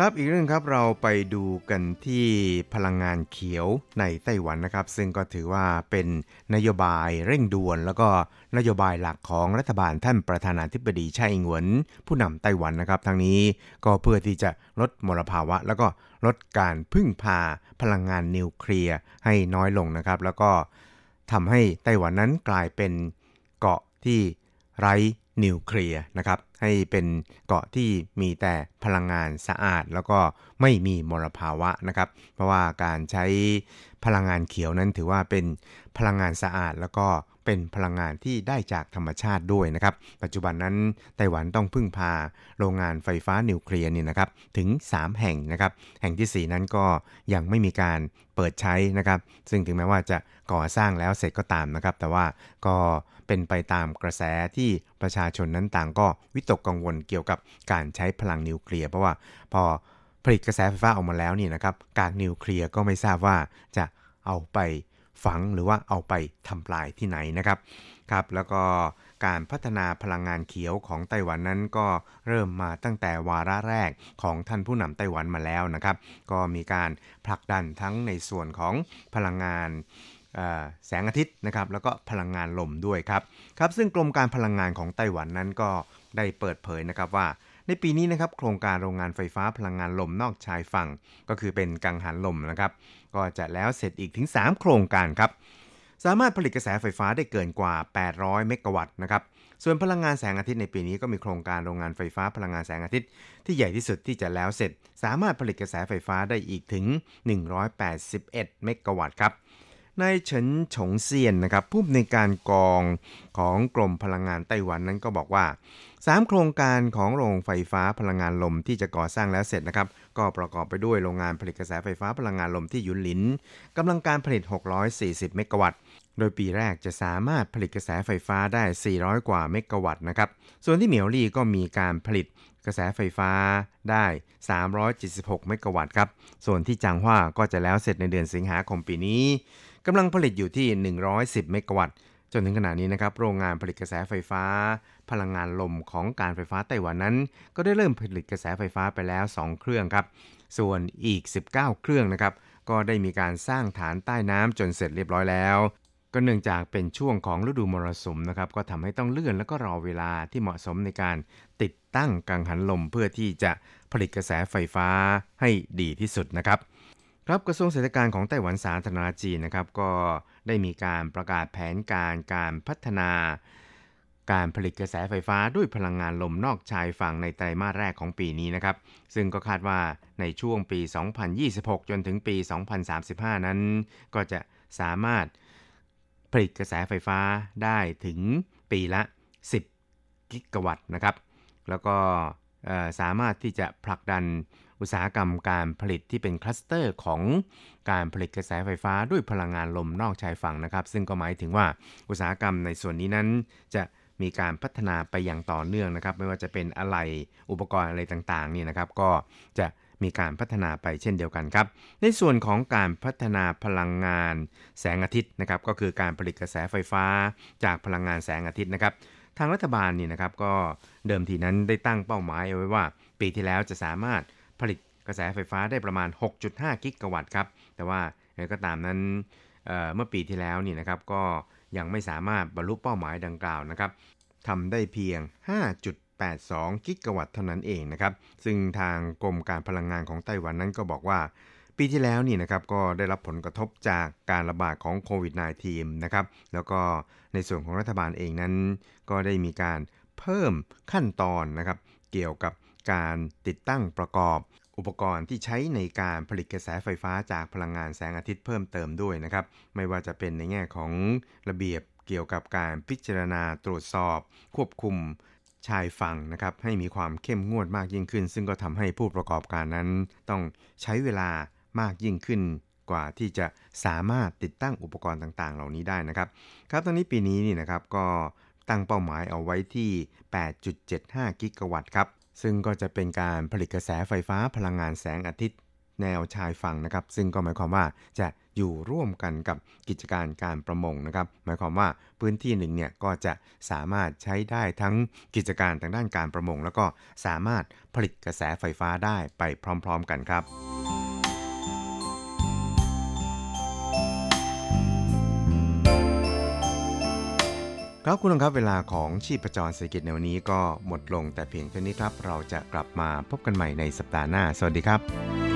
ครับอีกเรื่องครับเราไปดูกันที่พลังงานเขียวในไต้หวันนะครับ ซึ่งก็ถือว่าเป็นนโยบายเร่งด่วน แล้วก็นโยบายหลักของรัฐบาลท่านประธานาธิบดีไช่อิงหวน ผู้นำไต้หวันนะครับทางนี้ก็เพื่อที่จะลดมลภาวะ แล้วก็ลดการพึ่งพาพลังงานนิวเคลียร์ให้น้อยลงนะครับ แล้วก็ทำให้ไต้หวันนั้นกลายเป็นเกาะที่ไร้นิวเคลียร์นะครับให้เป็นเกาะที่มีแต่พลังงานสะอาด แล้วก็ไม่มีมลภาวะนะครับ เพราะว่าการใช้พลังงานเขียวนั้นถือว่าเป็นพลังงานสะอาด แล้วก็เป็นพลังงานที่ได้จากธรรมชาติด้วยนะครับ ปัจจุบันนั้นไต้หวันต้องพึ่งพาโรงงานไฟฟ้านิวเคลียร์นี่นะครับถึง 3 แห่งนะครับ แห่งที่ 4 นั้นก็ยังไม่มีการเปิดใช้นะครับ ซึ่งถึงแม้ว่าจะก่อสร้างแล้วเสร็จก็ตามนะครับ แต่ว่าก็เป็นไปตามกระแสที่ประชาชนนั้นต่างก็วิตกกังวลเกี่ยวกับการใช้พลังนิวเคลียร์เพราะว่าพอผลิตกระแสไฟฟ้าออกมาแล้วนี่นะครับกากนิวเคลียร์ก็ไม่ทราบว่าจะเอาไปฝังหรือว่าเอาไปทำลายที่ไหนนะครับครับ แล้วก็การพัฒนาพลังงานเขียวของไต้หวันนั้นก็เริ่มมาตั้งแต่วาระแรกของท่านผู้นำไต้หวันมาแล้วนะครับ ก็มีการผลักดันทั้งในส่วนของพลังงานแสงอาทิตย์นะครับแล้วก็พลังงานลมด้วยครับครับซึ่งกรมการพลังงานของไต้หวันนั้นก็ ได้เปิดเผยนะครับว่า ในปีนี้นะครับโครงการโรงงานไฟฟ้าพลังงานลมนอกชายฝั่ง ก็คือเป็นกังหันลมนะครับ ก็จะแล้วเสร็จอีกถึง 3 โครงการครับสามารถผลิตกระแสไฟฟ้าได้เกินกว่า 800 เมกะวัตต์นะครับส่วนพลังงานแสงอาทิตย์ในปีนี้ก็มีโครงการโรงงานไฟฟ้าพลังงานแสงอาทิตย์ ที่ใหญ่ที่สุดที่จะแล้วเสร็จ สามารถผลิตกระแสไฟฟ้าได้อีกถึง 181 เมกะวัตต์ครับ นายเฉินฉงเซียนนะครับผู้ในการกองของกรมพลังงานไต้หวันนั้นก็บอกว่า 3 โครงการของโรงไฟฟ้าพลังงานลมที่จะก่อสร้างแล้วเสร็จนะครับก็ประกอบไปด้วยโรงงานผลิตกระแสไฟฟ้าพลังงานลมที่ยุนหลินกำลังการผลิต 640 เมกะวัตต์ โดยปีแรกจะสามารถผลิตกระแสไฟฟ้าได้ 400 กว่าเมกะวัตต์นะครับส่วนที่เหมียวลี่ก็มีการผลิตกระแสไฟฟ้าได้ 376 เมกะวัตต์ครับส่วนที่จางฮวาก็จะแล้วเสร็จในเดือนสิงหาคมปีนี้ กำลังผลิตอยู่ที่ 110 เมกะวัตต์ จนถึงขณะนี้นะครับ โรงงานผลิตกระแสไฟฟ้า พลังงานลมของการไฟฟ้าไต้หวันนั้น ก็ได้เริ่มผลิตกระแสไฟฟ้าไปแล้ว 2 เครื่องครับ ส่วนอีก 19 เครื่องนะครับ ก็ได้มีการสร้างฐานใต้น้ำจนเสร็จเรียบร้อยแล้ว ก็เนื่องจากเป็นช่วงของฤดูมรสุมนะครับ ก็ทำให้ต้องเลื่อนแล้วก็รอเวลาที่เหมาะสมในการติดตั้งกังหันลมเพื่อที่จะผลิตกระแสไฟฟ้าให้ดีที่สุดนะครับ ครับกระทรวงเศรษฐการของไต้หวันสาธารณจีนนะครับก็ได้มีการประกาศแผนการการพัฒนา การผลิตกระแสไฟฟ้าด้วยพลังงานลมนอกชายฝั่งในไตรมาสแรกของปีนี้นะครับ ซึ่งก็คาดว่าในช่วงปี 2026 จนถึงปี 2035 นั้น ก็จะสามารถผลิตกระแสไฟฟ้าได้ถึงปีละ 10 กิกะวัตต์นะครับ แล้วก็สามารถที่จะผลักดัน อุตสาหกรรมการผลิตที่เป็นคลัสเตอร์ของการผลิตกระแสไฟฟ้าด้วยพลังงานลมนอกชายฝั่งนะครับ ซึ่งก็หมายถึงว่าอุตสาหกรรมในส่วนนี้นั้นจะมีการพัฒนาไปอย่างต่อเนื่องนะครับ ไม่ว่าจะเป็นอะไรอุปกรณ์อะไรต่างๆนี่นะครับ ก็จะมีการพัฒนาไปเช่นเดียวกันครับ ในส่วนของการพัฒนาพลังงานแสงอาทิตย์นะครับ ก็คือการผลิตกระแสไฟฟ้าจากพลังงานแสงอาทิตย์นะครับ ทางรัฐบาลนี่นะครับก็เดิมทีนั้นได้ตั้งเป้าหมายเอาไว้ว่า ปีที่แล้วจะสามารถ ผลิตกระแสไฟฟ้าได้ประมาณ 6.5 กิกะวัตต์ครับ แต่ว่าก็ตามนั้นเเมื่อปีที่แล้วนี่นะครับก็ยังไม่สามารถบรรลุเป้าหมายดังกล่าวนะครับทำได้เพียง 5.82 กิกะวัตต์เท่านั้นเองนะครับ ซึ่งทางกรมการพลังงานของไต้หวันนั้นก็บอกว่า ปีที่แล้วนี่นะครับก็ได้รับผลกระทบจากการระบาดของโควิด -19 นะครับ แล้วก็ในส่วนของรัฐบาลเองนั้น ก็ได้มีการเพิ่มขั้นตอนนะครับ เกี่ยวกับ การติดตั้งประกอบ อุปกรณ์ที่ใช้ในการผลิตกระแสไฟฟ้าจากพลังงานแสงอาทิตย์เพิ่มเติมด้วยนะครับ ไม่ว่าจะเป็นในแง่ของระเบียบเกี่ยวกับการพิจารณาตรวจสอบ ควบคุมชายฝั่งนะครับให้มีความเข้มงวดมากยิ่งขึ้น ซึ่งก็ทำให้ผู้ประกอบการนั้น ต้องใช้เวลามากยิ่งขึ้นกว่าที่จะสามารถติดตั้งอุปกรณ์ต่างๆ เหล่านี้ได้นะครับ ครับตอนนี้ปีนี้นี่นะครับก็ตั้งเป้าหมายเอาไว้ที่ 8.75 กิกะวัตต์ครับ ซึ่งก็จะเป็นการผลิตกระแสไฟฟ้าพลังงานแสงอาทิตย์แนวชายฝั่งนะครับ ซึ่งก็หมายความว่าจะอยู่ร่วมกันกับกิจการการประมงนะครับ หมายความว่าพื้นที่หนึ่งเนี่ยก็จะสามารถใช้ได้ทั้งกิจการทางด้านการประมง แล้วก็สามารถผลิตกระแสไฟฟ้าได้ไปพร้อม ๆ กันครับ ครับคุณผู้ชมครับเวลาของชีพจรเศรษฐกิจในวันนี้ก็หมดลงแต่เพียงเท่านี้ครับ เราจะกลับมาพบกันใหม่ในสัปดาห์หน้า สวัสดีครับ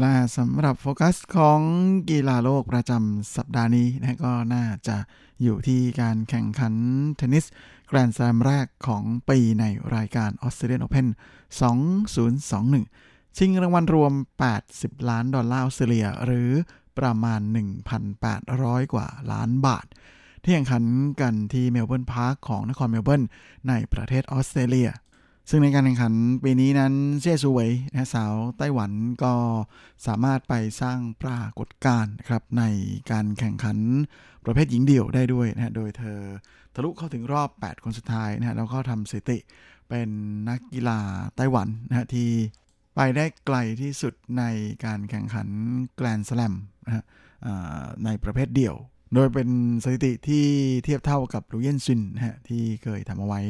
และสำหรับโฟกัสของกีฬาโลกประจำสัปดาห์นี้นะก็น่าจะอยู่ที่การแข่งขันเทนนิสแกรนด์สแลมแรกของปีในรายการออสเตรเลียนโอเพน2021 ชิงรางวัลรวม 80 ล้านดอลลาร์ออสเตรเลีย หรือประมาณ 1,800 กว่าล้านบาท ที่แข่งขันกันที่เมลเบิร์นพาร์คของนครเมลเบิร์นในประเทศออสเตรเลีย ซึ่งในการแข่งขันปีนี้นั้นเซี่ยซูเวยนะสาวไต้หวันก็สามารถไปสร้างปรากฏการณ์ครับในการแข่งขันประเภทหญิงเดี่ยวได้ด้วยนะโดยเธอทะลุเข้าถึงรอบ 8 คนสุดท้ายนะแล้วก็ทำสถิติเป็นนักกีฬาไต้หวันนะที่ไปได้ไกลที่สุดในการแข่งขันแกรนสแลมนะในประเภทเดี่ยว โดยเป็นสถิติที่เทียบเท่ากับลู่เยี่ยนซวิ่นนะฮะที่เคยทำเอาไว้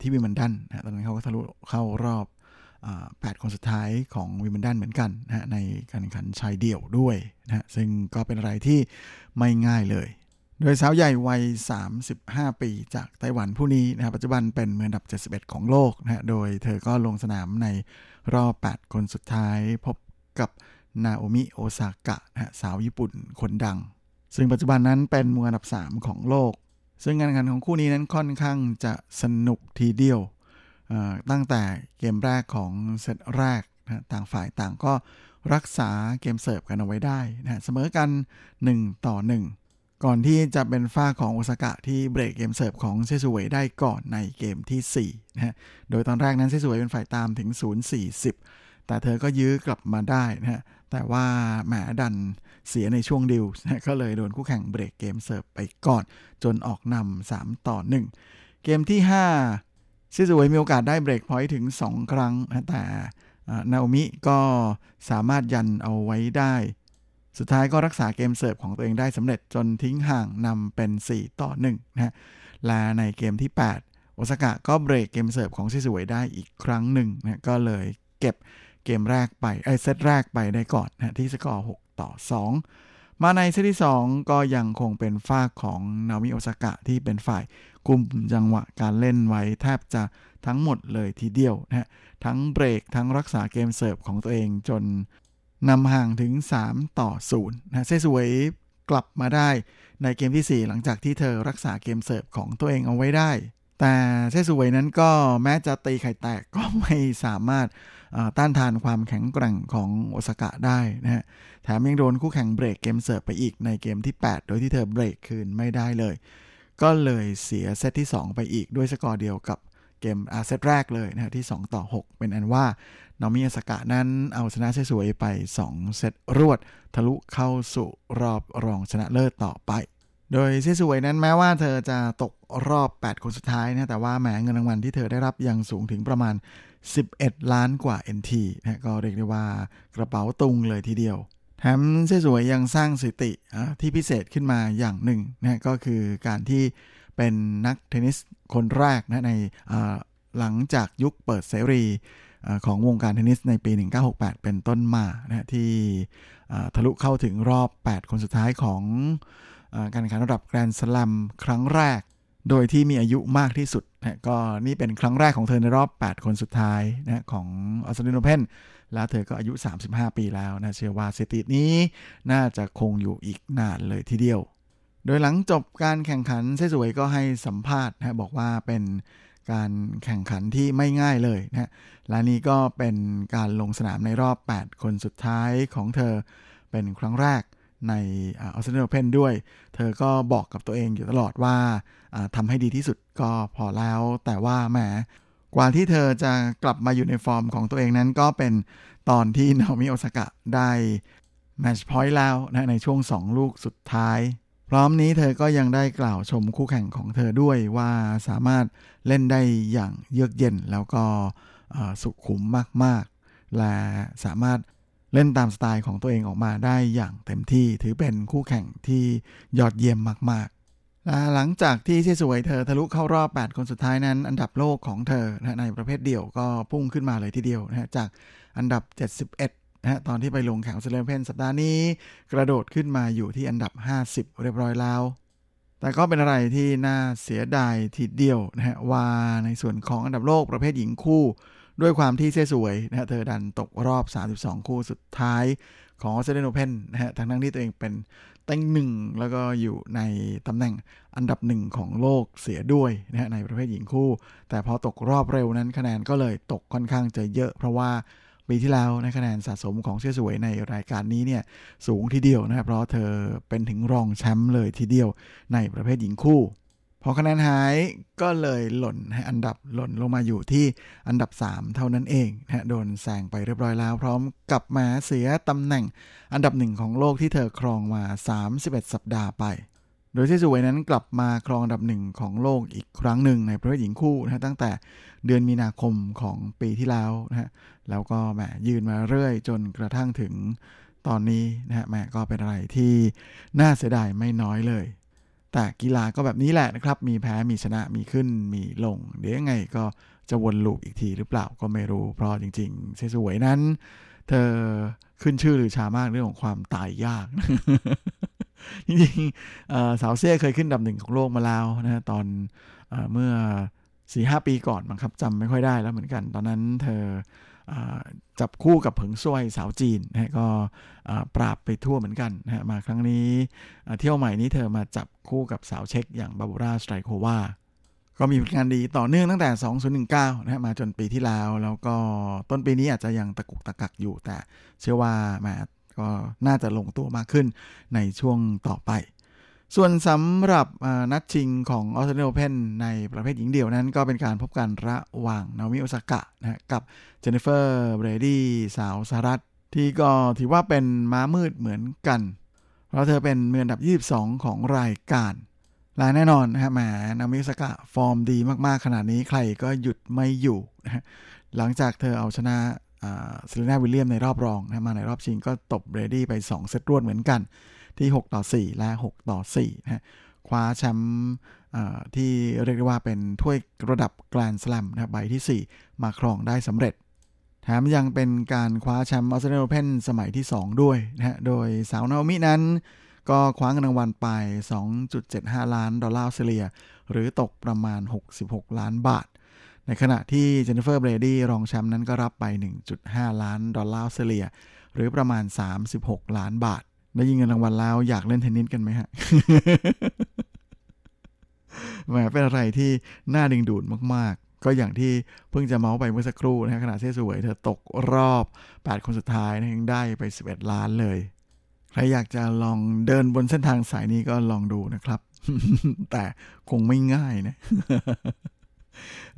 ที่วิมเบิลดันนะตอนนั้นเขาก็ทะลุเข้ารอบแปดคนสุดท้ายของวิมเบิลดันเหมือนกันนะในการแข่งขันชายเดี่ยวด้วยนะซึ่งก็เป็นอะไรที่ไม่ง่ายเลย โดยสาวใหญ่วัย 35 ปีจากไต้หวันผู้นี้นะปัจจุบันเป็นมืออันดับ 71 ของโลกนะโดยเธอก็ลงสนามในรอบ 8 คนสุดท้ายพบกับนาโอมิโอซากะนะสาวญี่ปุ่นคนดัง ซึ่งปัจจุบันนั้นเป็นมืออันดับ 3 ของโลก ซึ่งการแข่งขันของคู่นี้นั้นค่อนข้างจะสนุกทีเดียว ตั้งแต่เกมแรกของเซตแรกนะต่างฝ่ายต่างก็รักษาเกมเสิร์ฟกันเอาไว้ได้นะเสมอกัน 1 ต่อ 1 ก่อนที่จะเป็นฝ่ายของโอซากะที่เบรกเกมเสิร์ฟของเซี่ยซูเวยได้ก่อนในเกมที่4นะโดยตอนแรกนั้นเซี่ยซูเวยเป็นฝ่ายตามถึง 0-40 แต่เธอก็ยื้อกลับมาได้นะฮะแต่ว่าแหมดัน เสียในช่วง deuce ก็เลยโดนคู่แข่งเบรกเกมเสิร์ฟไปก่อน จนออกนำ3 ต่อ 1 เกมที่ 5 เซี่ยซูเวยมีโอกาสได้ break point ถึง 2 ครั้งแต่นาโอมิก็สามารถยันเอาไว้ได้ สุดท้ายก็รักษาเกมเสิร์ฟของตัวเองได้สำเร็จจนทิ้งห่างนำเป็น 4 ต่อ 1 นะฮะและในเกมที่ 8 โอซากะก็เบรกเกมเสิร์ฟของเซี่ยซูเวยได้อีกครั้งหนึ่งนะก็เลยเก็บเกมแรกไปเอ้ยเซตแรกไปได้ก่อนนะที่สกอร์ 6 ต่อ 2 มาในเซตที่ 2 ก็ยังคงเป็นฝ่ายของนาโอมิโอซากะที่เป็นฝ่ายกุมจังหวะการเล่นไว้แทบจะทั้งหมดเลยทีเดียวนะฮะทั้งเบรกทั้งรักษาเกมเสิร์ฟของตัวเองจนนำห่างถึง 3 ต่อ0นะเซสวยกลับมาได้ในเกมที่ 4 หลังจากที่เธอรักษาเกมเสิร์ฟของตัวเองเอาไว้ได้ แต่เซสวยนั้นก็แม้จะตีไข่แตกก็ไม่สามารถต้านทานความแข็งแกร่งของโอซากะได้นะฮะ แถมยังโดนคู่แข่งเบรกเกมเสิร์ฟไปอีกในเกมที่ 8 โดยที่เธอเบรกคืนไม่ได้เลย ก็เลยเสียเซตที่ 2 ไปอีกด้วยสกอร์เดียวกับเกมอาเซตแรกเลยนะฮะที่ 2 ต่อ 6 เป็นอันว่า นอมิอาสกะนั้นเอาชนะสวยไป 2 เซตรวด ทะลุเข้าสู่รอบรองชนะเลิศต่อไป โดยเซสวยนั้นแม้ว่าเธอจะตกรอบ 8 คนสุดท้ายนะแต่ว่าแหมเงินรางวัลที่เธอได้รับยังสูงถึงประมาณ 11 ล้านกว่า NT นะก็เรียกได้ว่ากระเป๋าตุงเลยทีเดียวแถมเซ่สวยยังสร้างสถิติที่พิเศษขึ้นมาอย่างหนึ่งนะก็คือการที่เป็นนักเทนนิสคนแรกนะในหลังจากยุคเปิดเสรีของวงการเทนนิสในปี 1968 เป็นต้นมานะที่ทะลุเข้าถึงรอบ 8 คนสุดท้ายของ การแข่งขันระดับแกรนด์สลัมครั้งแรก โดยที่มีอายุมากที่สุดนะก็นี่เป็นครั้งแรกของเธอในรอบ 8 คนสุดท้ายนะของออสเตรเลียโอเพนแล้วเธอก็อายุ 35 ปีแล้วนะเชื่อว่าสถิตินี้น่าจะคงอยู่อีกนานเลยทีเดียว โดยหลังจบการแข่งขันเซสวยก็ให้สัมภาษณ์นะบอกว่าเป็นการแข่งขันที่ไม่ง่ายเลยนะและนี่ก็เป็นการลงสนามในรอบ 8 คนสุดท้ายของเธอเป็นครั้งแรก ในออสเตรเลียเพนด้วย เธอก็บอกกับตัวเองอยู่ตลอดว่าทำให้ดีที่สุดก็พอแล้ว แต่ว่าแหมกว่าที่เธอจะกลับมาอยู่ในฟอร์มของตัวเองนั้นก็เป็นตอนที่นามิโอซากะได้แมชพอยต์แล้วนะในช่วง 2 ลูกสุดท้าย พร้อมนี้เธอก็ยังได้กล่าวชมคู่แข่งของเธอด้วยว่าสามารถเล่นได้อย่างเยือกเย็นแล้วก็สุขุมมากๆ และสามารถ เล่นตามสไตล์ของตัวเองออกมาได้อย่างเต็มที่ถือเป็นคู่แข่งที่ยอดเยี่ยมมากๆและหลังจากที่เชสวยเธอทะลุเข้ารอบ 8 คนสุดท้ายนั้น อันดับโลกของเธอในประเภทเดี่ยวก็พุ่งขึ้นมาเลยทีเดียวนะจากอันดับ 71นะตอนที่ไปลงแข่งออสเตรเลียนโอเพนสัปดาห์นี้ กระโดดขึ้นมาอยู่ที่อันดับ 50 เรียบร้อยแล้ว แต่ก็เป็นอะไรที่น่าเสียดายทีเดียวนะฮะว่าในส่วนของอันดับโลกประเภทหญิงคู่ ด้วยความที่เซี่ยซูเวยนะฮะเธอดันตกรอบ 32 คู่สุดท้ายของออสเตรเลียนโอเพนนะฮะทั้งทั้งที่ตัวเองเป็นเต็งหนึ่งแล้วก็อยู่ในตำแหน่งอันดับหนึ่งของโลกเสียด้วยนะฮะในประเภทหญิงคู่ แต่พอตกรอบเร็วนั้นคะแนนก็เลยตกค่อนข้างจะเยอะเพราะว่าปีที่แล้วนะคะแนนสะสมของเชื่อสวยในรายการนี้เนี่ยสูงทีเดียวนะครับเพราะเธอเป็นถึงรองแชมป์เลยทีเดียวในประเภทหญิงคู่ พอคะแนนหายก็เลยหล่นให้อันดับหล่นลงมาอยู่ที่อันดับ 3 เท่านั้นเองนะโดนแซงไปเรียบร้อยแล้ว พร้อมกับมาเสียตำแหน่งอันดับหนึ่งของโลกที่เธอครองมา 31 สัปดาห์ไป โดยที่สวยนั้นกลับมาครองอันดับหนึ่งของโลกอีกครั้งหนึ่งในประเภทหญิงคู่นะตั้งแต่เดือนมีนาคมของปีที่แล้วนะฮะแล้วก็แหมยืนมาเรื่อยจนกระทั่งถึงตอนนี้นะฮะแหมก็เป็นอะไรที่น่าเสียดายไม่น้อยเลย แต่กีฬาก็แบบนี้แหละนะครับ มีแพ้มีชนะมีขึ้นมีลง เดี๋ยวยังไงก็จะวนลูปอีกทีหรือเปล่าก็ไม่รู้ เพราะจริงๆเซสวยนั้น เธอขึ้นชื่อหรือชามากเรื่องของความตายยาก จริงๆสาวเซ่เคยขึ้นดับหนึ่งของโลกมาแล้วนะตอนอเมื่อสี่ห้าปีก่อนมั้งครับจำไม่ค่อยได้แล้วเหมือนกัน ตอนนั้นเธอ จับคู่กับเผิงซวยสาวจีนนะก็ปราบไปทั่วเหมือนกันนะมาครั้งนี้เที่ยวใหม่นี้เธอมาจับคู่กับสาวเช็กอย่างบาบูราสไตรโควาก็มีผลงานดีต่อเนื่องตั้งแต่ 2019 นะมาจนปีที่แล้ว แล้วก็ต้นปีนี้อาจจะยังตะกุกตะกักอยู่แต่เชื่อว่าแหมก็น่าจะลงตัวมากขึ้นในช่วงต่อไป ส่วนสำหรับนัดชิงของออสเตรเลียโอเพนในประเภทหญิงเดี่ยวนั้น ก็เป็นการพบกันระหว่างนาโอมิโอซากะนะกับเจนนิเฟอร์เบรดี้สาวสหรัฐ ที่ก็ถือว่าเป็นม้ามืดเหมือนกัน เพราะเธอเป็นมืออันดับ 22 ของรายการและแน่นอนนะฮะแหมนาโอมิโอซากะฟอร์มดีมากๆ ขนาดนี้ใครก็หยุดไม่อยู่นะหลังจากเธอเอาชนะเซเรนาวิลเลียมส์ในรอบรองนะมาในรอบชิงก็ตบเบรดี้ไป 2 เซตรวดเหมือนกัน ที่ 6 ต่อ 4 และ 6 ต่อ4นะคว้าแชมป์ที่เรียกได้ว่าเป็นถ้วยระดับแกรนด์สแลมนะใบที่ 4 มาครองได้สำเร็จ แถมยังเป็นการคว้าแชมป์ออสเตรเลียโอเพนสมัยที่ 2 ด้วยนะฮะโดยสาวนาโอมินั้น ก็คว้าเงินรางวัลไป 2.75 ล้านดอลลาร์ออสเตรเลีย หรือตกประมาณ 66 ล้านบาท ในขณะที่เจนนิเฟอร์เบรดี้รองแชมป์นั้นก็รับไป 1.5 ล้านดอลลาร์ออสเตรเลีย หรือประมาณ 36 ล้านบาท ได้ยิงเงินรางวัลแล้วอยากเล่นเทนนิสกันไหมฮะแหมเป็นอะไรที่น่าดึงดูดมาก ๆ ก็อย่างที่เพิ่งจะเมาท์ไปเมื่อสักครู่นะฮะขณะเซี่ยซูเวยเธอตกรอบ 8 คนสุดท้ายนะยังได้ไป 11 ล้านเลย ใครอยากจะลองเดินบนเส้นทางสายนี้ก็ลองดูนะครับ แต่คงไม่ง่ายนะ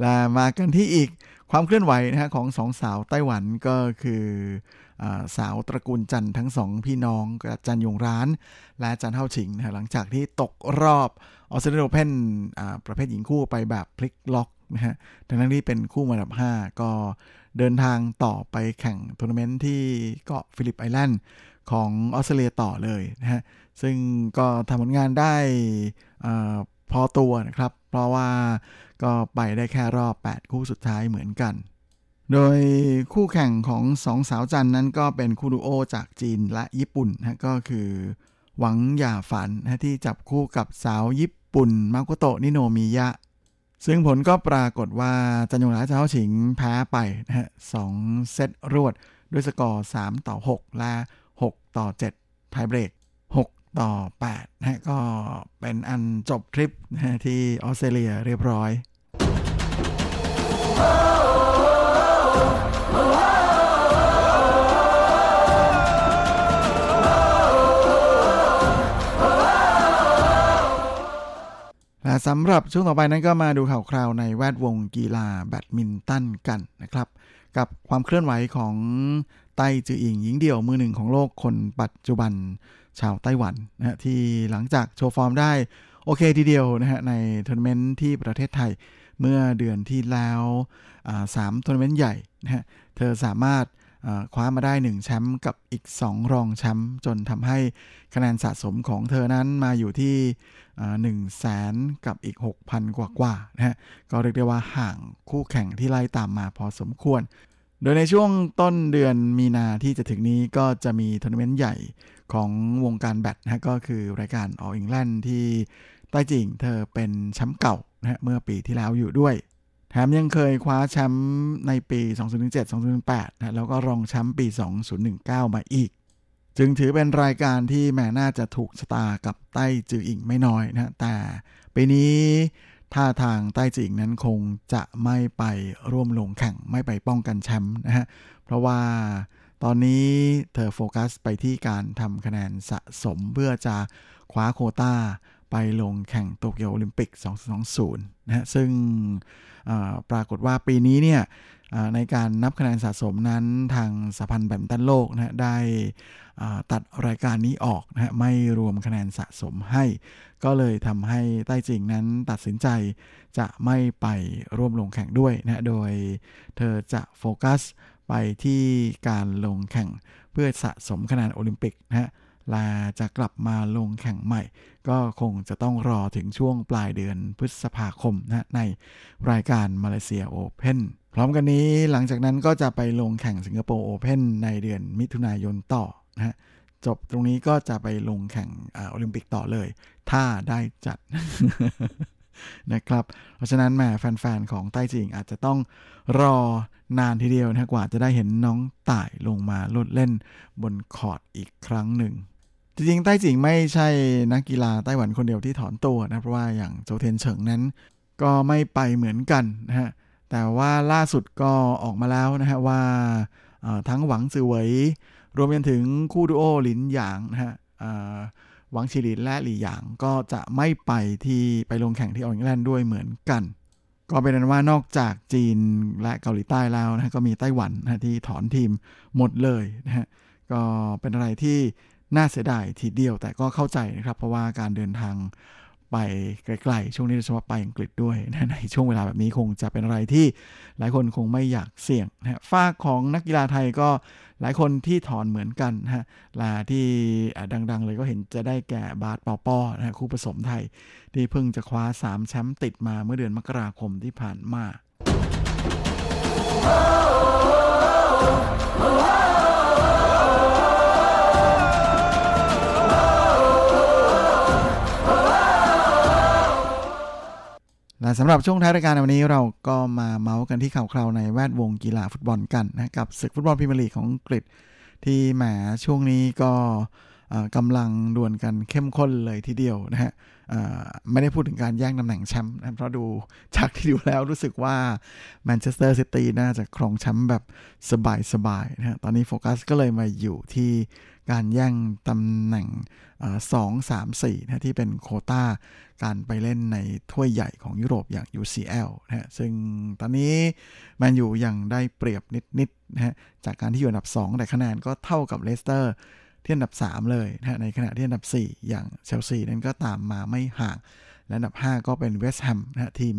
และมากันที่อีกความเคลื่อนไหวนะฮะของสองสาวไต้หวันก็คือ สาวตระกูลจันทั้งสองพี่น้องกับจันยงร้าน และจันเท่าชิงนะหลังจากที่ตกรอบออสเตรเลียโอเพนประเภทหญิงคู่ไปแบบพลิกล็อกนะฮะทั้งๆ ที่เป็นคู่มืออันดับ 5 ก็เดินทางต่อไปแข่งทัวร์นาเมนต์ที่เกาะฟิลิปไอแลนด์ของออสเตรเลียต่อเลยนะฮะ ซึ่งก็ทำผลงานได้พอตัวนะครับ เพราะว่าก็ไปได้แค่รอบ 8 คู่สุดท้ายเหมือนกัน โดยคู่แข่งของสองสาวจันนั้นก็เป็นคู่ดูโอจากจีนและญี่ปุ่นนะก็คือ หวังหย่าฝันนะที่จับคู่กับสาวญี่ปุ่นมาโกโตะนิโนมิยะ ซึ่งผลก็ปรากฏว่าจันยงหลาเจ้าฉิงแพ้ไปนะฮะสองเซตรวด ด้วยสกอร์ 3 ต่อ 6 และ 6 ต่อ 7ไทเบรก 6 ต่อ8นะก็เป็นอันจบทริปนะที่ออสเตรเลียเรียบร้อย สำหรับช่วงต่อไปนั้นก็มาดูข่าวคราวในแวดวงกีฬาแบดมินตันกันนะครับ กับความเคลื่อนไหวของไต้จืออิงหญิงเดี่ยวมือหนึ่งของโลกคนปัจจุบันชาวไต้หวันนะที่หลังจากโชว์ฟอร์มได้โอเคทีเดียวนะฮะในทัวร์นาเมนต์ที่ประเทศไทยเมื่อเดือนที่แล้วสามทัวร์นาเมนต์ใหญ่นะฮะ เธอสามารถคว้ามาได้ 1 แชมป์กับอีก 2 รองแชมป์จนทำให้คะแนนสะสมของเธอนั้นมาอยู่ที่หนึ่งแสนกับอีก 6,000 กว่ากว่านะฮะก็เรียกได้ว่าห่างคู่แข่งที่ไล่ตามมาพอสมควร โดยในช่วงต้นเดือนมีนาที่จะถึงนี้ก็จะมีทัวร์นาเมนต์ใหญ่ของวงการแบดนะก็คือรายการออลอิงแลนด์ที่ไต้จืออิงเธอเป็นแชมป์เก่านะฮะเมื่อปีที่แล้วอยู่ด้วย แถมยังเคยคว้าแชมป์ในปี 2007 2008นะแล้วก็รองแชมป์ปี 2019 มาอีก จึงถือเป็นรายการที่แม่น่าจะถูกชะตากับใต้จืออิงไม่น้อยนะแต่ปีนี้ท่าทางใต้จืออิงนั้นคงจะไม่ไปร่วมลงแข่งไม่ไปป้องกันแชมป์นะฮะ เพราะว่าตอนนี้เธอโฟกัสไปที่การทำคะแนนสะสมเพื่อจะคว้าโคตา้า ไปลงแข่งโตเกียวโอลิมปิก 2020 นะฮะ ซึ่งปรากฏว่าปีนี้เนี่ยในการนับคะแนนสะสมนั้นทางสหพันธ์แบดมินตันโลกนะฮะได้ตัดรายการนี้ออกนะฮะไม่รวมคะแนนสะสมให้ ก็เลยทำให้ใต้จิงนั้นตัดสินใจจะไม่ไปร่วมลงแข่งด้วยนะโดยเธอจะโฟกัสไปที่การลงแข่งเพื่อสะสมคะแนนโอลิมปิกนะฮะ ลาจะกลับมาลงแข่งใหม่ ก็คงจะต้องรอถึงช่วงปลายเดือนพฤษภาคมนะในรายการมาเลเซียโอเพนพร้อมกันนี้หลังจากนั้นก็จะไปลงแข่งสิงคโปร์โอเพนในเดือนมิถุนายนต่อนะฮะจบตรงนี้ก็จะไปลงแข่งโอลิมปิกต่อเลย ถ้าได้จัดนะครับ เพราะฉะนั้นแม่แฟนๆ ของใต้จิงอาจจะต้องรอนานทีเดียวนะกว่าจะได้เห็นน้องต่ายลงมาลดเล่นบนคอร์ดอีกครั้งหนึ่ง จริงๆ ไต้จิงไม่ใช่นักกีฬาไต้หวันคนเดียวที่ถอนตัวนะ เพราะว่าอย่างโจเทนเฉิงนั้น ก็ไม่ไปเหมือนกันนะฮะ แต่ว่าล่าสุดก็ออกมาแล้วนะฮะว่าทั้งหวังซือเหวยรวมไปถึงคู่ดูโอหลินหยางนะฮะหวังชิลินและหลี่หยางก็จะไม่ไปที่ไปลงแข่งที่ออสเตรเลด้วยเหมือนกัน ก็เป็นนั้นว่านอกจากจีนและเกาหลีใต้แล้วนะก็มีไต้หวันนะที่ถอนทีมหมดเลยนะฮะก็เป็นอะไรที่ น่าเสียดายทีเดียวแต่ก็เข้าใจนะครับ เพราะว่าการเดินทางไปไกลๆช่วงนี้โดยเฉพาะไปอังกฤษด้วยในช่วงเวลาแบบนี้คงจะเป็นอะไรที่หลายคนคงไม่อยากเสี่ยงนะฝ้าของนักกีฬาไทยก็หลายคนที่ถอนเหมือนกันฮะลาที่ดังๆ เลยก็เห็นจะได้แก่บาสปอปอนะคู่ผสมไทย ที่เพิ่งจะคว้า 3 แชมป์ติดมาเมื่อเดือนมกราคมที่ผ่านมา และสำหรับช่วงท้ายรายการวันนี้เราก็มาเมาส์กันที่ข่าวคราวในแวดวงกีฬาฟุตบอลกันนะกับศึกฟุตบอลพรีเมียร์ลีกของอังกฤษที่แหมช่วงนี้ก็กำลังดวลกันเข้มข้นเลยทีเดียวนะฮะ ไม่ได้พูดถึงการแย่งตำแหน่งแชมป์นะเพราะดูจากที่ดูแล้วรู้สึกว่าแมนเชสเตอร์ซิตี้น่าจะครองแชมป์แบบสบายๆนะตอนนี้โฟกัสก็เลยมาอยู่ที่การแย่งตำแหน่งสองสามสี่นะที่เป็นโควตาการไปเล่นในถ้วยใหญ่ของยุโรปอย่าง UCL นะซึ่งตอนนี้แมนยูยังได้เปรียบนิดๆนะจากการที่อยู่อันดับ 2 แต่คะแนนก็เท่ากับเลสเตอร์ ที่อันดับ 3 เลยนะในขณะที่อันดับ 4 อย่างเชลซีนั้นก็ตามมาไม่ห่าง และอันดับ 5 ก็เป็นเวสต์แฮมนะทีม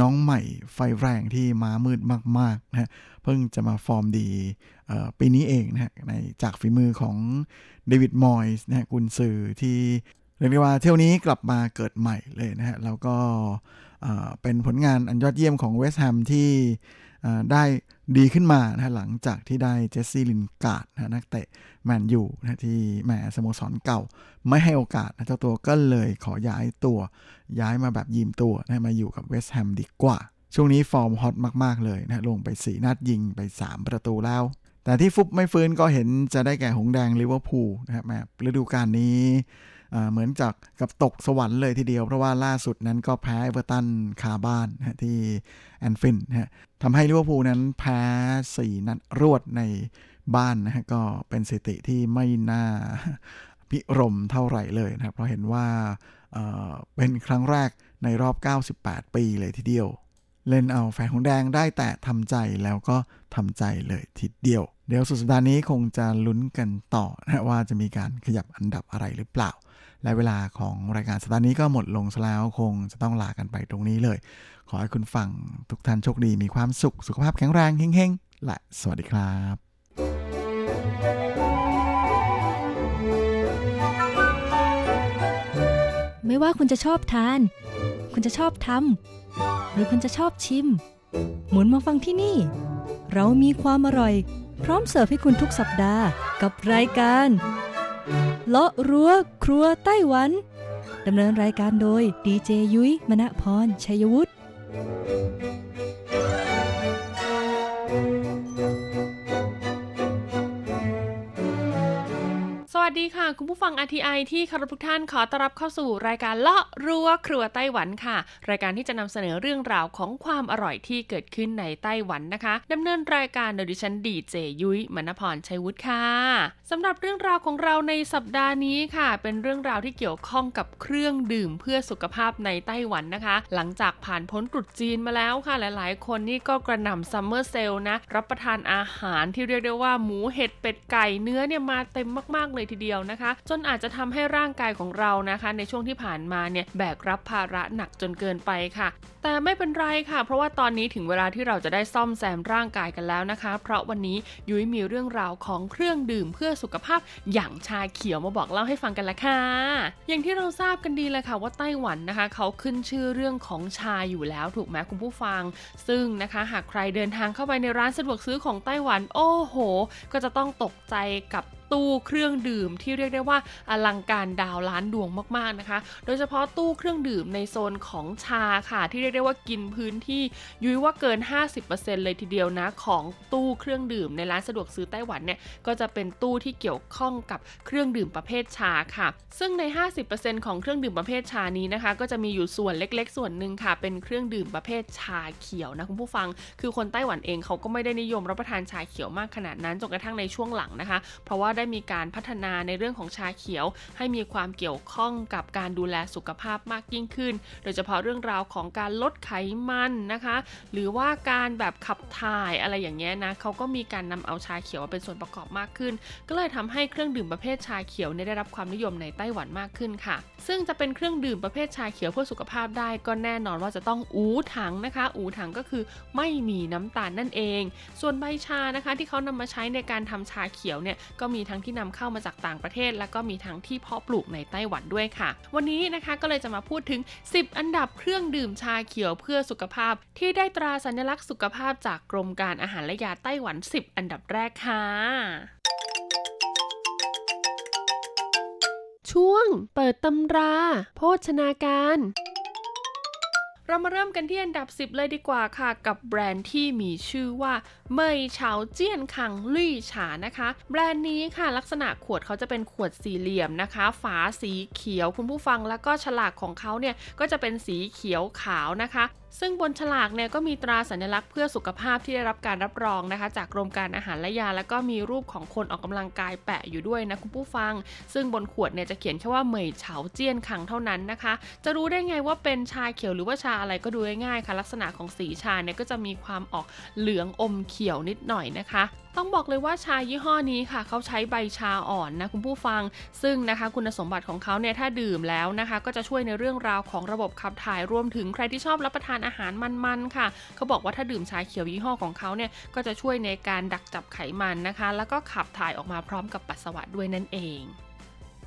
น้องใหม่ไฟแรงที่มามืดมากๆนะเพิ่งจะมาฟอร์มดีปีนี้เองนะในจากฝีมือของเดวิดมอยส์นะกุนซือที่เรียกได้ว่าเที่ยวนี้กลับมาเกิดใหม่เลยนะฮะแล้วก็เป็นผลงานอันยอดเยี่ยมของเวสต์แฮมที่ ได้ดีขึ้นมานะหลังจากที่ได้เจสซี่ลินการ์ดนะนักเตะแมนยูนะที่แหมสโมสรเก่า ไม่ให้โอกาสนะเจ้าตัวก็เลยขอย้ายตัว ย้ายมาแบบยืมตัวนะมาอยู่กับเวสต์แฮมดีกว่า ช่วงนี้ฟอร์มฮอตมาก ๆ เลยนะลงไป4นัดยิงไป 3 ประตูแล้ว แต่ที่ฟุบไม่ฟื้นก็เห็นจะได้แก่หงแดงลิเวอร์พูลนะครับแหมฤดูกาลนี้ เหมือนจากกับตกสวรรค์เลยทีเดียว เพราะว่าล่าสุดนั้นก็แพ้เอเวอร์ตันคาบ้านนะที่แอนฟิลด์นะทำให้ลิเวอร์พูลนั้นแพ้ 4 นัดรวดในบ้านนะฮะก็เป็นสถิติที่ไม่น่าภิรมย์เท่าไหร่เลยนะครับ เพราะเห็นว่าเเป็นครั้งแรกในรอบ 98 ปีเลยทีเดียว เล่นเอาแฟนของแดงได้แต่ทำใจแล้วก็ทำใจเลยทีเดียว เดี๋ยวสุดสัปดาห์นี้คงจะลุ้นกันต่อนะว่าจะมีการขยับอันดับอะไรหรือเปล่า และเวลาของรายการสัปดาห์นี้ก็หมดลงแล้วคงจะต้องลากันไปตรงนี้เลย ขอให้คุณฟังทุกท่านโชคดีมีความสุขสุขภาพแข็งแรงเฮงๆ และสวัสดีครับไม่ว่าคุณจะชอบทาน คุณจะชอบทำ หรือคุณจะชอบชิม หมุนมาฟังที่นี่ เรามีความอร่อย พร้อมเสิร์ฟให้คุณทุกสัปดาห์กับรายการ เลาะรั้วครัวไต้หวัน ดำเนินรายการโดยดีเจยุ้ยมณพรชัยวุฒิ วัสดีค่ะ คุณผู้ฟัง RTI ที่คารพทุกท่านขอต้อนรับเข้าสู่รายการเลาะรั้วครัวไต้หวันค่ะ รายการที่จะนำเสนอเรื่องราวของความอร่อยที่เกิดขึ้นในไต้หวันนะคะดำเนินรายการโดยดิฉันดีเจยุ้ยมณพรชัยวุฒิค่ะสำหรับเรื่องราวของเราในสัปดาห์นี้ค่ะ เป็นเรื่องราวที่เกี่ยวข้องกับเครื่องดื่มเพื่อสุขภาพในไต้หวันนะคะ หลังจากผ่านพ้นตรุษจีนมาแล้วค่ะ หลาย ๆ คนนี่ก็กระหน่ำซัมเมอร์เซลนะรับประทานอาหารที่เรียกได้ว่าหมูเห็ดเป็ดไก่เนื้อเนี่ยมาเต็มมาก ๆ เลยทีเดียวนะคะ จนอาจจะทำให้ร่างกายของเรานะคะ ในช่วงที่ผ่านมาเนี่ยแบกรับภาระหนักจนเกินไปค่ะ แต่ไม่เป็นไรค่ะ เพราะว่าตอนนี้ถึงเวลาที่เราจะได้ซ่อมแซมร่างกายกันแล้วนะคะ เพราะวันนี้ยุ้ยมีเรื่องราวของเครื่องดื่มเพื่อสุขภาพอย่างชาเขียวมาบอกเล่าให้ฟังกันละค่ะ อย่างที่เราทราบกันดีเลยค่ะว่าไต้หวันนะคะ เขาขึ้นชื่อเรื่องของชาอยู่แล้วถูกไหมคุณผู้ฟัง ซึ่งนะคะหากใครเดินทางเข้าไปในร้านสะดวกซื้อของไต้หวัน โอ้โห ก็จะต้องตกใจกับ ตู้เครื่องดื่มที่เรียกได้ว่าอลังการดาวล้านดวงมากๆนะคะ โดยเฉพาะตู้เครื่องดื่มในโซนของชาค่ะ ที่เรียกได้ว่ากินพื้นที่ยุ้ยว่าเกิน 50%เลยทีเดียวนะของตู้เครื่องดื่มในร้านสะดวกซื้อไต้หวันเนี่ยก็จะเป็นตู้ที่เกี่ยวข้องกับเครื่องดื่มประเภทชาค่ะ ซึ่งใน 50%ของเครื่องดื่มประเภทชานี้นะคะ ก็จะมีอยู่ส่วนเล็กๆ ส่วนหนึ่งค่ะ เป็นเครื่องดื่มประเภทชาเขียวนะคุณผู้ฟัง คือคนไต้หวันเองเขาก็ไม่ได้นิยมรับประทานชาเขียวมากขนาดนั้นจนกระทั่งในช่วงหลังนะคะ เพราะว่าได้มีการพัฒนาในเรื่องของชาเขียว ให้มีความเกี่ยวข้องกับการดูแลสุขภาพมากยิ่งขึ้น โดยเฉพาะเรื่องราวของการลดไขมันนะคะ หรือว่าการแบบขับถ่ายอะไรอย่างเงี้ยนะเขาก็มีการนำเอาชาเขียวเป็นส่วนประกอบมากขึ้น ก็เลยทำให้เครื่องดื่มประเภทชาเขียวได้รับความนิยมในไต้หวันมากขึ้นค่ะ ซึ่งจะเป็นเครื่องดื่มประเภทชาเขียวเพื่อสุขภาพได้ก็แน่นอนว่าจะต้องอูถังนะคะ อูถังก็คือไม่มีน้ำตาลนั่นเอง ส่วนใบชานะคะที่เขานำมาใช้ในการทำชาเขียวเนี่ยก็มีทั้งที่นำเข้ามาจากต่างประเทศ แล้วก็มีทั้งที่เพาะปลูกในไต้หวันด้วยค่ะ วันนี้นะคะก็เลยจะมาพูดถึง 10 อันดับเครื่องดื่มชาเขียวเพื่อสุขภาพ ที่ได้ตราสัญลักษณ์สุขภาพจากกรมการอาหารและยาไต้หวัน 10 อันดับแรกค่ะช่วงเปิดตำรา โภชนาการ เรามาเริ่มกันที่อันดับ 10 เลยดีกว่าค่ะ กับแบรนด์ที่มีชื่อว่าเมยเฉาเจี้ยนคังลี่ฉานะคะ แบรนด์นี้ค่ะลักษณะขวดเขาจะเป็นขวดสี่เหลี่ยมนะคะ ฝาสีเขียวคุณผู้ฟังแล้วก็ฉลากของเขาเนี่ยก็จะเป็นสีเขียวขาวนะคะ ซึ่งบนฉลากเนี่ยก็มีตราสัญลักษณ์เพื่อสุขภาพที่ได้รับการรับรองนะคะ จากกรมการอาหารและยา แล้วก็มีรูปของคนออกกำลังกายแปะอยู่ด้วยนะคุณผู้ฟัง ซึ่งบนขวดเนี่ยจะเขียนแค่ว่าเหมยเฉาเจี้ยนขังเท่านั้นนะคะ จะรู้ได้ไงว่าเป็นชาเขียวหรือว่าชาอะไรก็ดูง่ายๆค่ะ ลักษณะของสีชาเนี่ยก็จะมีความออกเหลืองอมเขียวนิดหน่อยนะคะต้องบอกเลยว่าชายี่ห้อนี้ค่ะ เขาใช้ใบชาอ่อนนะคุณผู้ฟัง ซึ่งนะคะคุณสมบัติของเขาเนี่ยถ้าดื่มแล้วนะคะ ก็จะช่วยในเรื่องราวของระบบขับถ่ายรวมถึงใครที่ชอบรับประทานอาหารมันๆค่ะ เขาบอกว่าถ้าดื่มชาเขียวยี่ห้อของเขาเนี่ยก็จะช่วยในการดักจับไขมันนะคะ แล้วก็ขับถ่ายออกมาพร้อมกับปัสสาวะด้วยนั่นเอง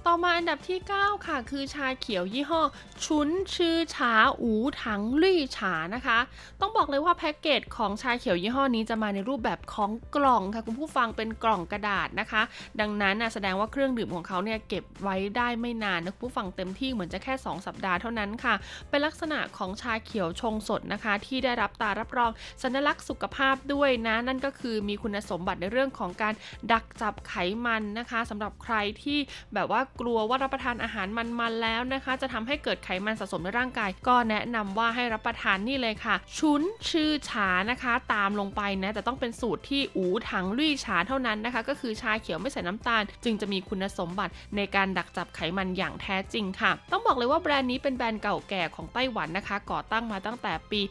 ต่อมาอันดับที่ 9 ค่ะ คือชาเขียวยี่ห้อ ชุนชื่อชาอูถังลี่ฉานะคะ ต้องบอกเลยว่าแพ็กเกจของชาเขียวยี่ห้อนี้จะมาในรูปแบบของกล่องค่ะ คุณผู้ฟังเป็นกล่องกระดาษนะคะ ดังนั้นนะแสดงว่าเครื่องดื่มของเขาเนี่ยเก็บไว้ได้ไม่นานนะผู้ฟังเต็มที่เหมือนจะแค่ 2 สัปดาห์เท่านั้นค่ะ เป็นลักษณะของชาเขียวชงสดนะคะ ที่ได้รับตารับรองสัญลักษณ์สุขภาพด้วยนะ นั่นก็คือมีคุณสมบัติในเรื่องของการดักจับไขมันนะคะสำหรับใครที่แบบว่ากลัวว่ารับประทานอาหารมันๆแล้วนะคะ จะทำให้เกิดไขมันสะสมในร่างกาย ก็แนะนำว่าให้รับประทานนี่เลยค่ะ ชุนชื่อฉานะคะ ตามลงไปนะแต่ต้องเป็นสูตรที่อูถังลุยฉาเท่านั้นนะคะ ก็คือชาเขียวไม่ใส่น้ำตาล จึงจะมีคุณสมบัติในการดักจับไขมันอย่างแท้จริงค่ะ ต้องบอกเลยว่าแบรนด์นี้เป็นแบรนด์เก่าแก่ของไต้หวันนะคะ ก่อตั้งมาตั้งแต่ปี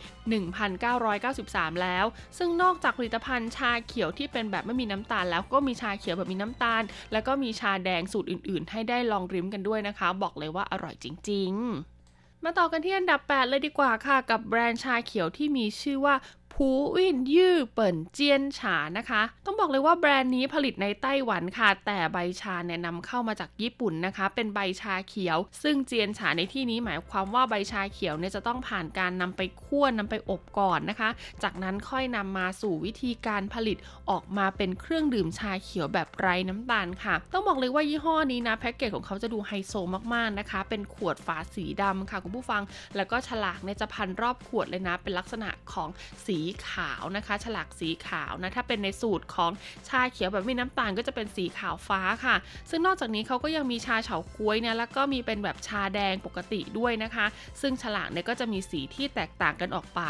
1993 แล้ว ซึ่งนอกจากผลิตภัณฑ์ชาเขียวที่เป็นแบบไม่มีน้ำตาล แล้วก็มีชาเขียวแบบมีน้ำตาล แล้วก็มีชาแดงสูตรอื่น ๆ ให้ได้ได้ลองริมกันด้วยนะคะ บอกเลยว่าอร่อยจริง ๆ มาต่อกันที่อันดับ 8 เลยดีกว่าค่ะ กับแบรนด์ชาเขียวที่มีชื่อว่า ผูวินยื่อเปิ่นเจียนฉานะคะ ต้องบอกเลยว่าแบรนด์นี้ผลิตในไต้หวันค่ะ แต่ใบชาเนี่ยนำเข้ามาจากญี่ปุ่นนะคะ เป็นใบชาเขียว ซึ่งเจียนฉาในที่นี้หมายความว่าใบชาเขียวเนี่ยจะต้องผ่านการนำไปคั่วนำไปอบก่อนนะคะ จากนั้นค่อยนำมาสู่วิธีการผลิตออกมาเป็นเครื่องดื่มชาเขียวแบบไร้น้ำตาลค่ะ ต้องบอกเลยว่ายี่ห้อนี้นะแพ็กเกจของเขาจะดูไฮโซมากๆนะคะ เป็นขวดฝาสีดำค่ะคุณผู้ฟัง แล้วก็ฉลากเนี่ยจะพันรอบขวดเลยนะ เป็นลักษณะของสีขาวนะคะ ฉลากสีขาวนะถ้าเป็นในสูตรของชาเขียวแบบไม่น้ำตาลก็จะเป็นสีขาวฟ้าค่ะ ซึ่งนอกจากนี้เขาก็ยังมีชาเฉาก๊วยเนี่ยแล้วก็มีเป็นแบบชาแดงปกติด้วยนะคะ ซึ่งฉลากเนี่ยก็จะมีสีที่แตกต่างกันออกไป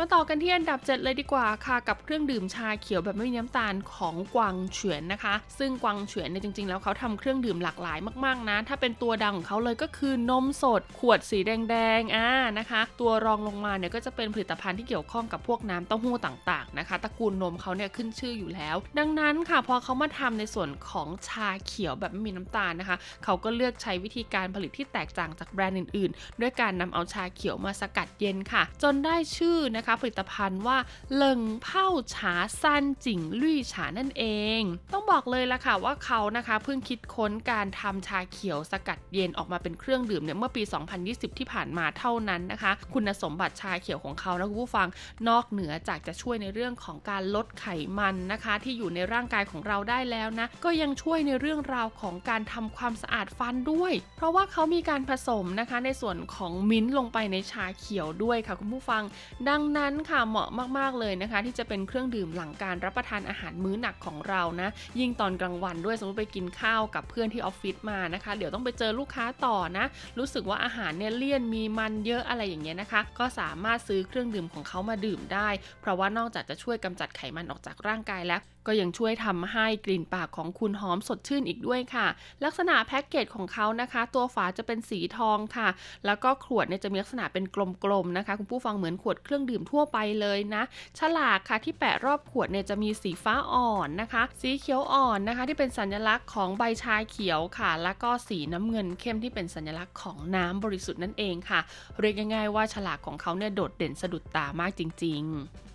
มาต่อกันที่อันดับ 7 เลยดีกว่าค่ะกับเครื่องดื่มชาเขียวแบบไม่มีน้ำตาลของกวางเฉวียนนะคะ ซึ่งกวางเฉวียนเนี่ยจริงๆ แล้วเขาทำเครื่องดื่มหลากหลายมากๆนะถ้าเป็นตัวดังของเขาเลยก็คือนมสด ขวดสีแดงๆอ่านะคะ ตัวรองลงมาเนี่ยก็จะเป็นผลิตภัณฑ์ที่เกี่ยวข้องกับพวกน้ำเต้าหู้ต่างๆนะคะตระกูลนมเขาเนี่ยขึ้นชื่ออยู่แล้ว ดังนั้นค่ะพอเขามาทำในส่วนของชาเขียวแบบไม่มีน้ำตาลนะคะ เขาก็เลือกใช้วิธีการผลิตที่แตกต่างจากแบรนด์อื่นๆ ด้วยการนำเอาชาเขียวมาสกัดเย็นค่ะ จนได้ชื่อนะคะผลิตภัณฑ์ว่าเลิงเผาฉาซันจิ่งลุยฉานั่นเอง ต้องบอกเลยละค่ะว่าเขานะคะเพิ่งคิดค้นการทำชาเขียวสกัดเย็นออกมาเป็นเครื่องดื่มเนี่ยเมื่อปี 2020 ที่ผ่านมาเท่านั้นนะคะ คุณสมบัติชาเขียวของเขานะคุณผู้ฟังนอกเหนือจากจะช่วยในเรื่องของการลดไขมันนะคะ ที่อยู่ในร่างกายของเราได้แล้วนะ ก็ยังช่วยในเรื่องราวของการทำความสะอาดฟันด้วย เพราะว่าเขามีการผสมนะคะในส่วนของมิ้นท์ลงไปในชาเขียวด้วยค่ะคุณผู้ฟัง ดังนั้นค่ะเหมาะมากๆเลยนะคะ ที่จะเป็นเครื่องดื่มหลังการรับประทานอาหารมื้อหนักของเรานะยิ่งตอนกลางวันด้วยสมมติไปกินข้าวกับเพื่อนที่ออฟฟิศมานะคะ เดี๋ยวต้องไปเจอลูกค้าต่อนะ รู้สึกว่าอาหารเนี่ยเลี่ยนมีมันเยอะอะไรอย่างเงี้ยนะคะ ก็สามารถซื้อเครื่องดื่มของเขามาดื่มได้ เพราะว่านอกจากจะช่วยกำจัดไขมันออกจากร่างกายแล้ว ก็ยังช่วยทำให้กลิ่นปากของคุณหอมสดชื่นอีกด้วยค่ะ ลักษณะแพ็กเกจของเขานะคะ ตัวฝาจะเป็นสีทองค่ะ แล้วก็ขวดเนี่ยจะมีลักษณะเป็นกลมๆนะคะ คุณผู้ฟังเหมือนขวดเครื่องดื่มทั่วไปเลยนะ ฉลากค่ะที่แปะรอบขวดเนี่ยจะมีสีฟ้าอ่อนนะคะ สีเขียวอ่อนนะคะ ที่เป็นสัญลักษณ์ของใบชาเขียวค่ะ แล้วก็สีน้ำเงินเข้มที่เป็นสัญลักษณ์ของน้ำบริสุทธิ์นั่นเองค่ะ เรียกง่ายๆว่าฉลากของเขาเนี่ยโดดเด่นสะดุดตามากจริง ๆ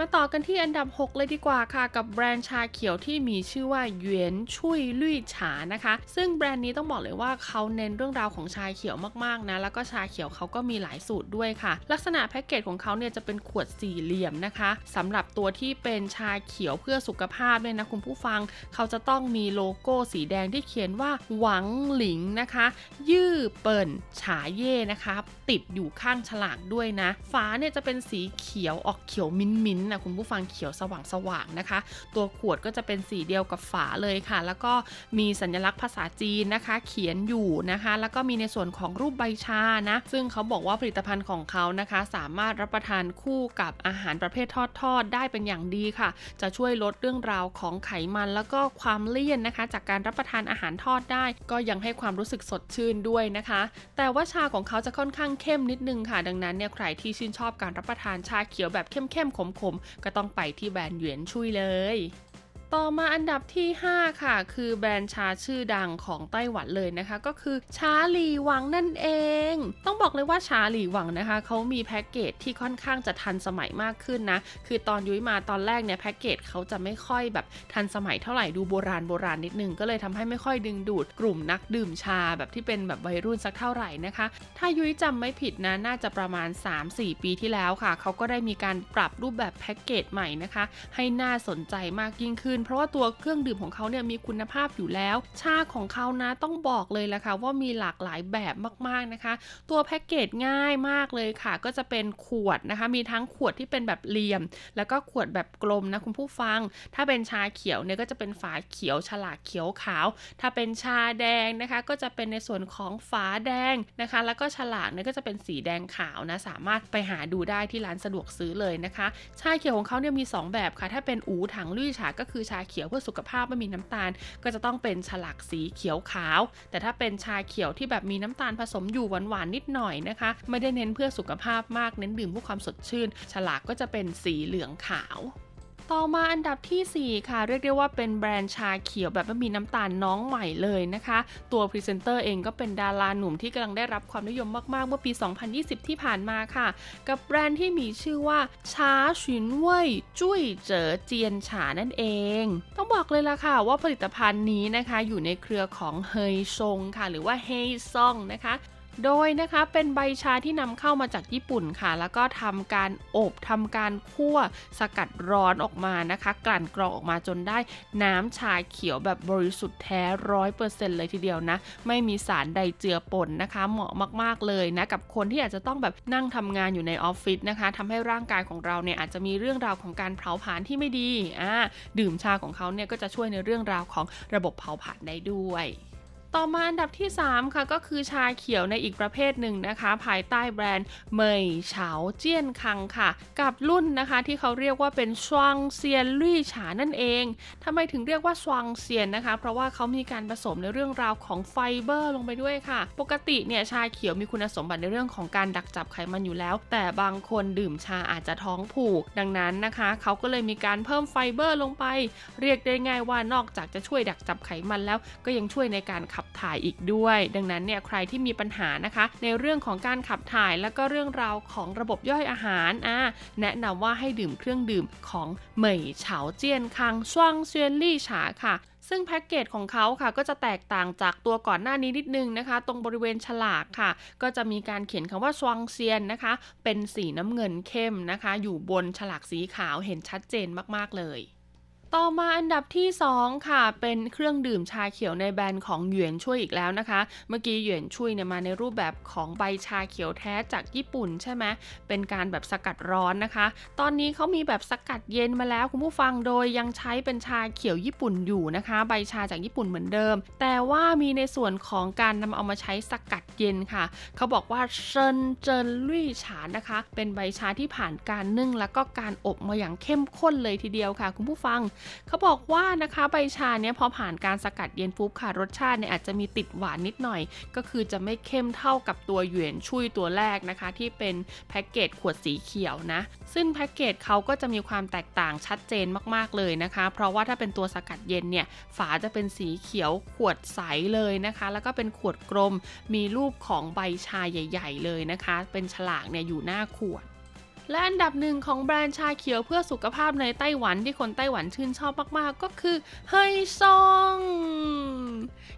มาต่อกันที่อันดับ 6 เลยดีกว่าค่ะ กับแบรนด์ชาเขียวที่มีชื่อว่าเหวียนชุยลุยฉานะคะ ซึ่งแบรนด์นี้ต้องบอกเลยว่าเขาเน้นเรื่องราวของชาเขียวมากๆนะแล้วก็ชาเขียวเขาก็มีหลายสูตรด้วยค่ะ ลักษณะแพ็กเกจของเขาเนี่ยจะเป็นขวดสี่เหลี่ยมนะคะสำหรับตัวที่เป็นชาเขียวเพื่อสุขภาพเนี่ยนะคุณผู้ฟัง เขาจะต้องมีโลโก้สีแดงที่เขียนว่าหวังหลิงนะคะ ยื้อเปิ่นฉาเย่นะคะ ติดอยู่ข้างฉลากด้วยนะฝาเนี่ยจะเป็นสีเขียวออกเขียวมิ้นมิ้นนะคุณผู้ฟังเขียวสว่างสว่างนะคะ ตัวขวดก็จะเป็นสีเดียวกับฝาเลยค่ะ แล้วก็มีสัญลักษณ์ภาษาจีนนะคะ เขียนอยู่นะคะ แล้วก็มีในส่วนของรูปใบชานะ ซึ่งเขาบอกว่าผลิตภัณฑ์ของเขานะคะ สามารถรับประทานคู่กับอาหารประเภททอดทอดได้เป็นอย่างดีค่ะ จะช่วยลดเรื่องราวของไขมันแล้วก็ความเลี่ยนนะคะ จากการรับประทานอาหารทอดได้ ก็ยังให้ความรู้สึกสดชื่นด้วยนะคะ แต่ว่าชาของเขาจะค่อนข้างเข้มนิดนึงค่ะ ดังนั้นเนี่ยใครที่ชื่นชอบการรับประทานชาเขียวแบบเข้มๆขมๆก็ต้องไปที่แบรนด์เหวียนชุยเลย ต่อมาอันดับที่ 5 ค่ะ คือแบรนด์ชาชื่อดังของไต้หวันเลยนะคะ ก็คือชาหลีหวังนั่นเอง ต้องบอกเลยว่าชาหลีหวังนะคะเขามีแพ็กเกจที่ค่อนข้างจะทันสมัยมากขึ้นนะ คือตอนยุ้ยมาตอนแรกเนี่ยแพ็กเกจเขาจะไม่ค่อยแบบทันสมัยเท่าไหร่ดูโบราณโบราณนิดนึง ก็เลยทำให้ไม่ค่อยดึงดูดกลุ่มนักดื่มชาแบบที่เป็นแบบวัยรุ่นสักเท่าไหร่นะคะ ถ้ายุ้ยจำไม่ผิดนะน่าจะประมาณ 3-4 ปีที่แล้วค่ะเขาก็ได้มีการปรับรูปแบบแพ็กเกจใหม่นะคะ ให้น่าสนใจมากยิ่งขึ้นเพราะว่าตัวเครื่องดื่มของเขาเนี่ยมีคุณภาพอยู่แล้ว ชาของเขานะต้องบอกเลยแหละค่ะว่ามีหลากหลายแบบมากๆนะคะ ตัวแพ็กเกจง่ายมากเลยค่ะ ก็จะเป็นขวดนะคะ มีทั้งขวดที่เป็นแบบเหลี่ยม แล้วก็ขวดแบบกลมนะคุณผู้ฟัง ถ้าเป็นชาเขียวเนี่ยก็จะเป็นฝาเขียวฉลากเขียวขาว ถ้าเป็นชาแดงนะคะ ก็จะเป็นในส่วนของฝาแดงนะคะ แล้วก็ฉลากเนี่ยก็จะเป็นสีแดงขาวนะสามารถไปหาดูได้ที่ร้านสะดวกซื้อเลยนะคะ ชาเขียวของเขาเนี่ยมี 2 แบบค่ะ ถ้าเป็นอูถังลุยฉาก็คือชาเขียวเพื่อสุขภาพไม่มีน้ำตาล ก็จะต้องเป็นฉลากสีเขียวขาว แต่ถ้าเป็นชาเขียวที่แบบมีน้ำตาลผสมอยู่หวานๆนิดหน่อยนะคะ ไม่ได้เน้นเพื่อสุขภาพมากเน้นดื่มเพื่อความสดชื่น ฉลากก็จะเป็นสีเหลืองขาว ต่อมาอันดับทีสี่ 4 ค่ะ เรียกได้ว่าเป็นแบรนด์ชาเขียวแบบไม่มีน้ำตาลน้องใหม่เลยนะคะ ตัวพรีเซนเตอร์เองก็เป็นดาราหนุ่มที่กำลังได้รับความนิยมมาก ๆ เมื่อปี 2020 ที่ผ่านมาค่ะ กับแบรนด์ที่มีชื่อว่าชาฉินเว่ยจุ้ยเจ๋อเจียนฉานั่นเอง ต้องบอกเลยล่ะค่ะว่าผลิตภัณฑ์นี้นะคะอยู่ในเครือของเฮยซงค่ะ หรือว่าเฮยซองนะคะ โดยนะคะเป็นใบชาที่นำเข้ามาจากญี่ปุ่นค่ะ แล้วก็ทำการอบทำการคั่วสกัดร้อนออกมานะคะ กลั่นกรองออกมาจนได้น้ำชาเขียวแบบบริสุทธิ์แท้ร้อยเปอร์เซ็นต์เลยทีเดียวนะ ไม่มีสารใดเจือปนนะคะ เหมาะมาก ๆเลยนะ กับคนที่อาจจะต้องแบบนั่งทำงานอยู่ในออฟฟิศนะคะทำให้ร่างกายของเราเนี่ยอาจจะมีเรื่องราวของการเผาผลาญที่ไม่ดีอ่าดื่มชาของเขาเนี่ยก็จะช่วยในเรื่องราวของระบบเผาผลาญได้ด้วย ต่อมาอันดับที่ 3 ค่ะก็คือชาเขียวในอีกประเภทหนึ่งนะคะ ภายใต้แบรนด์เมยเฉาเจี้ยนคังค่ะ กับรุ่นนะคะที่เขาเรียกว่าเป็นชวงเซียนลี่ฉานั่นเองทำไมถึงเรียกว่าชวงเซียนนะคะ เพราะว่าเขามีการผสมในเรื่องราวของไฟเบอร์ลงไปด้วยค่ะ ปกติเนี่ยชาเขียวมีคุณสมบัติในเรื่องของการดักจับไขมันอยู่แล้ว แต่บางคนดื่มชาอาจจะท้องผูก ดังนั้นนะคะเขาก็เลยมีการเพิ่มไฟเบอร์ลงไป เรียกได้ง่ายว่านอกจากจะช่วยดักจับไขมันแล้ว ก็ยังช่วยในการขับถ่ายอีกด้วย ดังนั้นเนี่ยใครที่มีปัญหานะคะ ในเรื่องของการขับถ่ายแล้วก็เรื่องราวของระบบย่อยอาหารอะแนะนำว่าให้ดื่มเครื่องดื่มของเหมยเฉาเจียนคังช่วงเซียนลี่ฉาค่ะซึ่งแพ็กเกจของเขาค่ะก็จะแตกต่างจากตัวก่อนหน้านี้นิดนึงนะคะ ตรงบริเวณฉลากค่ะ ก็จะมีการเขียนคำว่าชวงเซียนนะคะ เป็นสีน้ำเงินเข้มนะคะ อยู่บนฉลากสีขาวเห็นชัดเจนมากๆเลย ต่อมาอันดับที่ 2 ค่ะ เป็นเครื่องดื่มชาเขียวในแบรนด์ของหยวนช่วยอีกแล้วนะคะ เมื่อกี้หยวนช่วยเนี่ยมาในรูปแบบของใบชาเขียวแท้จากญี่ปุ่นใช่ไหมเป็นการแบบสกัดร้อนนะคะ ตอนนี้เขามีแบบสกัดเย็นมาแล้วคุณผู้ฟังโดยยังใช้เป็นชาเขียวญี่ปุ่นอยู่นะคะ ใบชาจากญี่ปุ่นเหมือนเดิม แต่ว่ามีในส่วนของการนำเอามาใช้สกัดเย็นค่ะเขาบอกว่าเซินเจินลุยฉานนะคะ เป็นใบชาที่ผ่านการนึ่งแล้วก็การอบมาอย่างเข้มข้นเลยทีเดียวค่ะ คุณผู้ฟังเขาบอกว่านะคะใบชาเนี่ยพอผ่านการสกัดเย็นปุ๊บค่ะรสชาติเนี่ยอาจจะมีติดหวานนิดหน่อย ก็คือจะไม่เข้มเท่ากับตัวหยวนชุยตัวแรกนะคะ ที่เป็นแพ็กเกจขวดสีเขียวนะ ซึ่งแพ็กเกจเขาก็จะมีความแตกต่างชัดเจนมากๆเลยนะคะ เพราะว่าถ้าเป็นตัวสกัดเย็นเนี่ยฝาจะเป็นสีเขียวขวดใสเลยนะคะ แล้วก็เป็นขวดกลมมีรูปของใบชาใหญ่ ๆ เลยนะคะ เป็นฉลากเนี่ยอยู่หน้าขวด และอันดับหนึ่งของแบรนด์ชาเขียวเพื่อสุขภาพในไต้หวันที่คนไต้หวันชื่นชอบมากๆ ก็คือเฮยซอง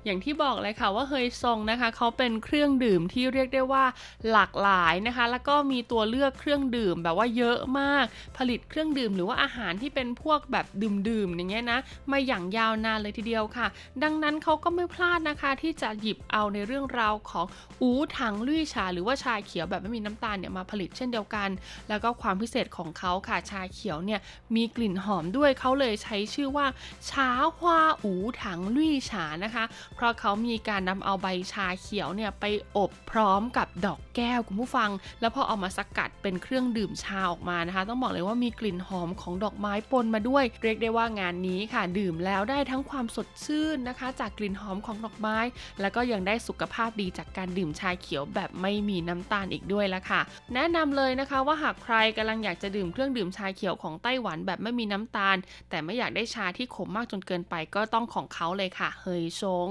อย่างที่บอกเลยค่ะว่าเฮยซองนะคะเขาเป็นเครื่องดื่มที่เรียกได้ว่าหลากหลายนะคะ แล้วก็มีตัวเลือกเครื่องดื่มแบบว่าเยอะมาก ผลิตเครื่องดื่มหรือว่าอาหารที่เป็นพวกแบบดื่มๆอย่างเงี้ยนะมาอย่างยาวนานเลยทีเดียวค่ะ ดังนั้นเขาก็ไม่พลาดนะคะที่จะหยิบเอาในเรื่องราวของอูถังลุยชา หรือว่าชาเขียวแบบไม่มีน้ำตาลเนี่ยมาผลิตเช่นเดียวกัน แล้วก็ความพิเศษของเขาค่ะชาเขียวเนี่ยมีกลิ่นหอมด้วยเขาเลยใช้ชื่อว่าชาฮวาอูถังลุยฉานะคะ เพราะเขามีการนำเอาใบชาเขียวเนี่ยไปอบพร้อมกับดอกแก้วคุณผู้ฟัง แล้วพอเอามาสกัดเป็นเครื่องดื่มชาออกมานะคะ ต้องบอกเลยว่ามีกลิ่นหอมของดอกไม้ปนมาด้วย เรียกได้ว่างานนี้ค่ะ ดื่มแล้วได้ทั้งความสดชื่นนะคะ จากกลิ่นหอมของดอกไม้ แล้วก็ยังได้สุขภาพดีจากการดื่มชาเขียวแบบไม่มีน้ำตาลอีกด้วยละค่ะ แนะนำเลยนะคะว่าหากใครรกำลังอยากจะดื่มเครื่องดื่มชาเขียวของไต้หวันแบบไม่มีน้ำตาล แต่ไม่อยากได้ชาที่ขมมากจนเกินไปก็ต้องของเขาเลยค่ะ เฮยชง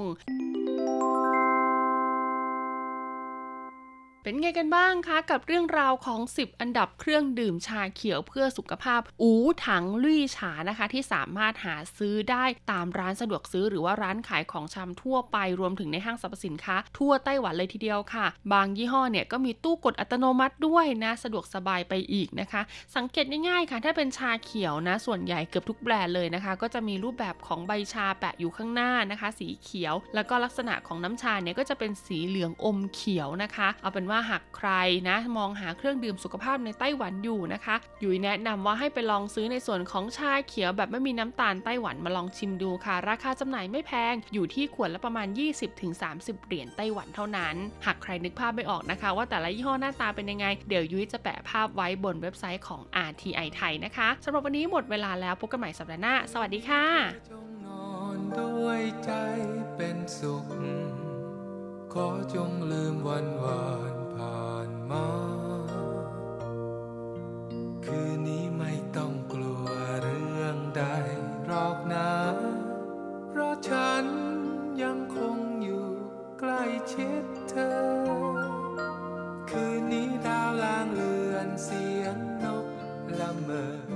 เป็นไงกันบ้างคะ กับเรื่องราวของ 10 อันดับเครื่องดื่มชาเขียวเพื่อสุขภาพ อูถังลุยฉานะคะ ที่สามารถหาซื้อได้ตามร้านสะดวกซื้อหรือว่าร้านขายของชำทั่วไปรวมถึงในห้างสรรพสินค้า ทั่วไต้หวันเลยทีเดียวค่ะ บางยี่ห้อเนี่ยก็มีตู้กดอัตโนมัติด้วยนะ สะดวกสบายไปอีกนะคะ สังเกตง่ายๆค่ะ ถ้าเป็นชาเขียวนะ ส่วนใหญ่เกือบทุกแบรนด์เลยนะคะ ก็จะมีรูปแบบของใบชาแปะอยู่ข้างหน้านะคะ สีเขียว แล้วก็ลักษณะของน้ำชาเนี่ยก็จะเป็นสีเหลืองอมเขียวนะคะเอาเป็นว่าหากใครนะมองหาเครื่องดื่มสุขภาพในไต้หวันอยู่นะคะยุ้ยแนะนำว่าให้ไปลองซื้อในส่วนของชาเขียวแบบไม่มีน้ำตาลไต้หวันมาลองชิมดูค่ะ ราคาจำหน่ายไม่แพง อยู่ที่ขวดละประมาณ 20-30 เหรียญไต้หวันเท่านั้น หากใครนึกภาพไม่ออกนะคะ ว่าแต่ละยี่ห้อหน้าตาเป็นยังไง เดี๋ยวยุ้ยจะแปะภาพไว้บนเว็บไซต์ของ RTI ไทยนะคะสำหรับวันนี้หมดเวลาแล้วพบกันใหม่สัปดาห์หน้า สวัสดีค่ะจงนอนด้วยใจเป็นสุข ขอจงลืมวันวาน มอ คืนนี้ไม่ต้องกลัวเรื่องใดหรอกนะ เพราะฉันยังคงอยู่ใกล้ชิดเธอ คืนนี้ดาวลางเลือนเสียงนกละเมอ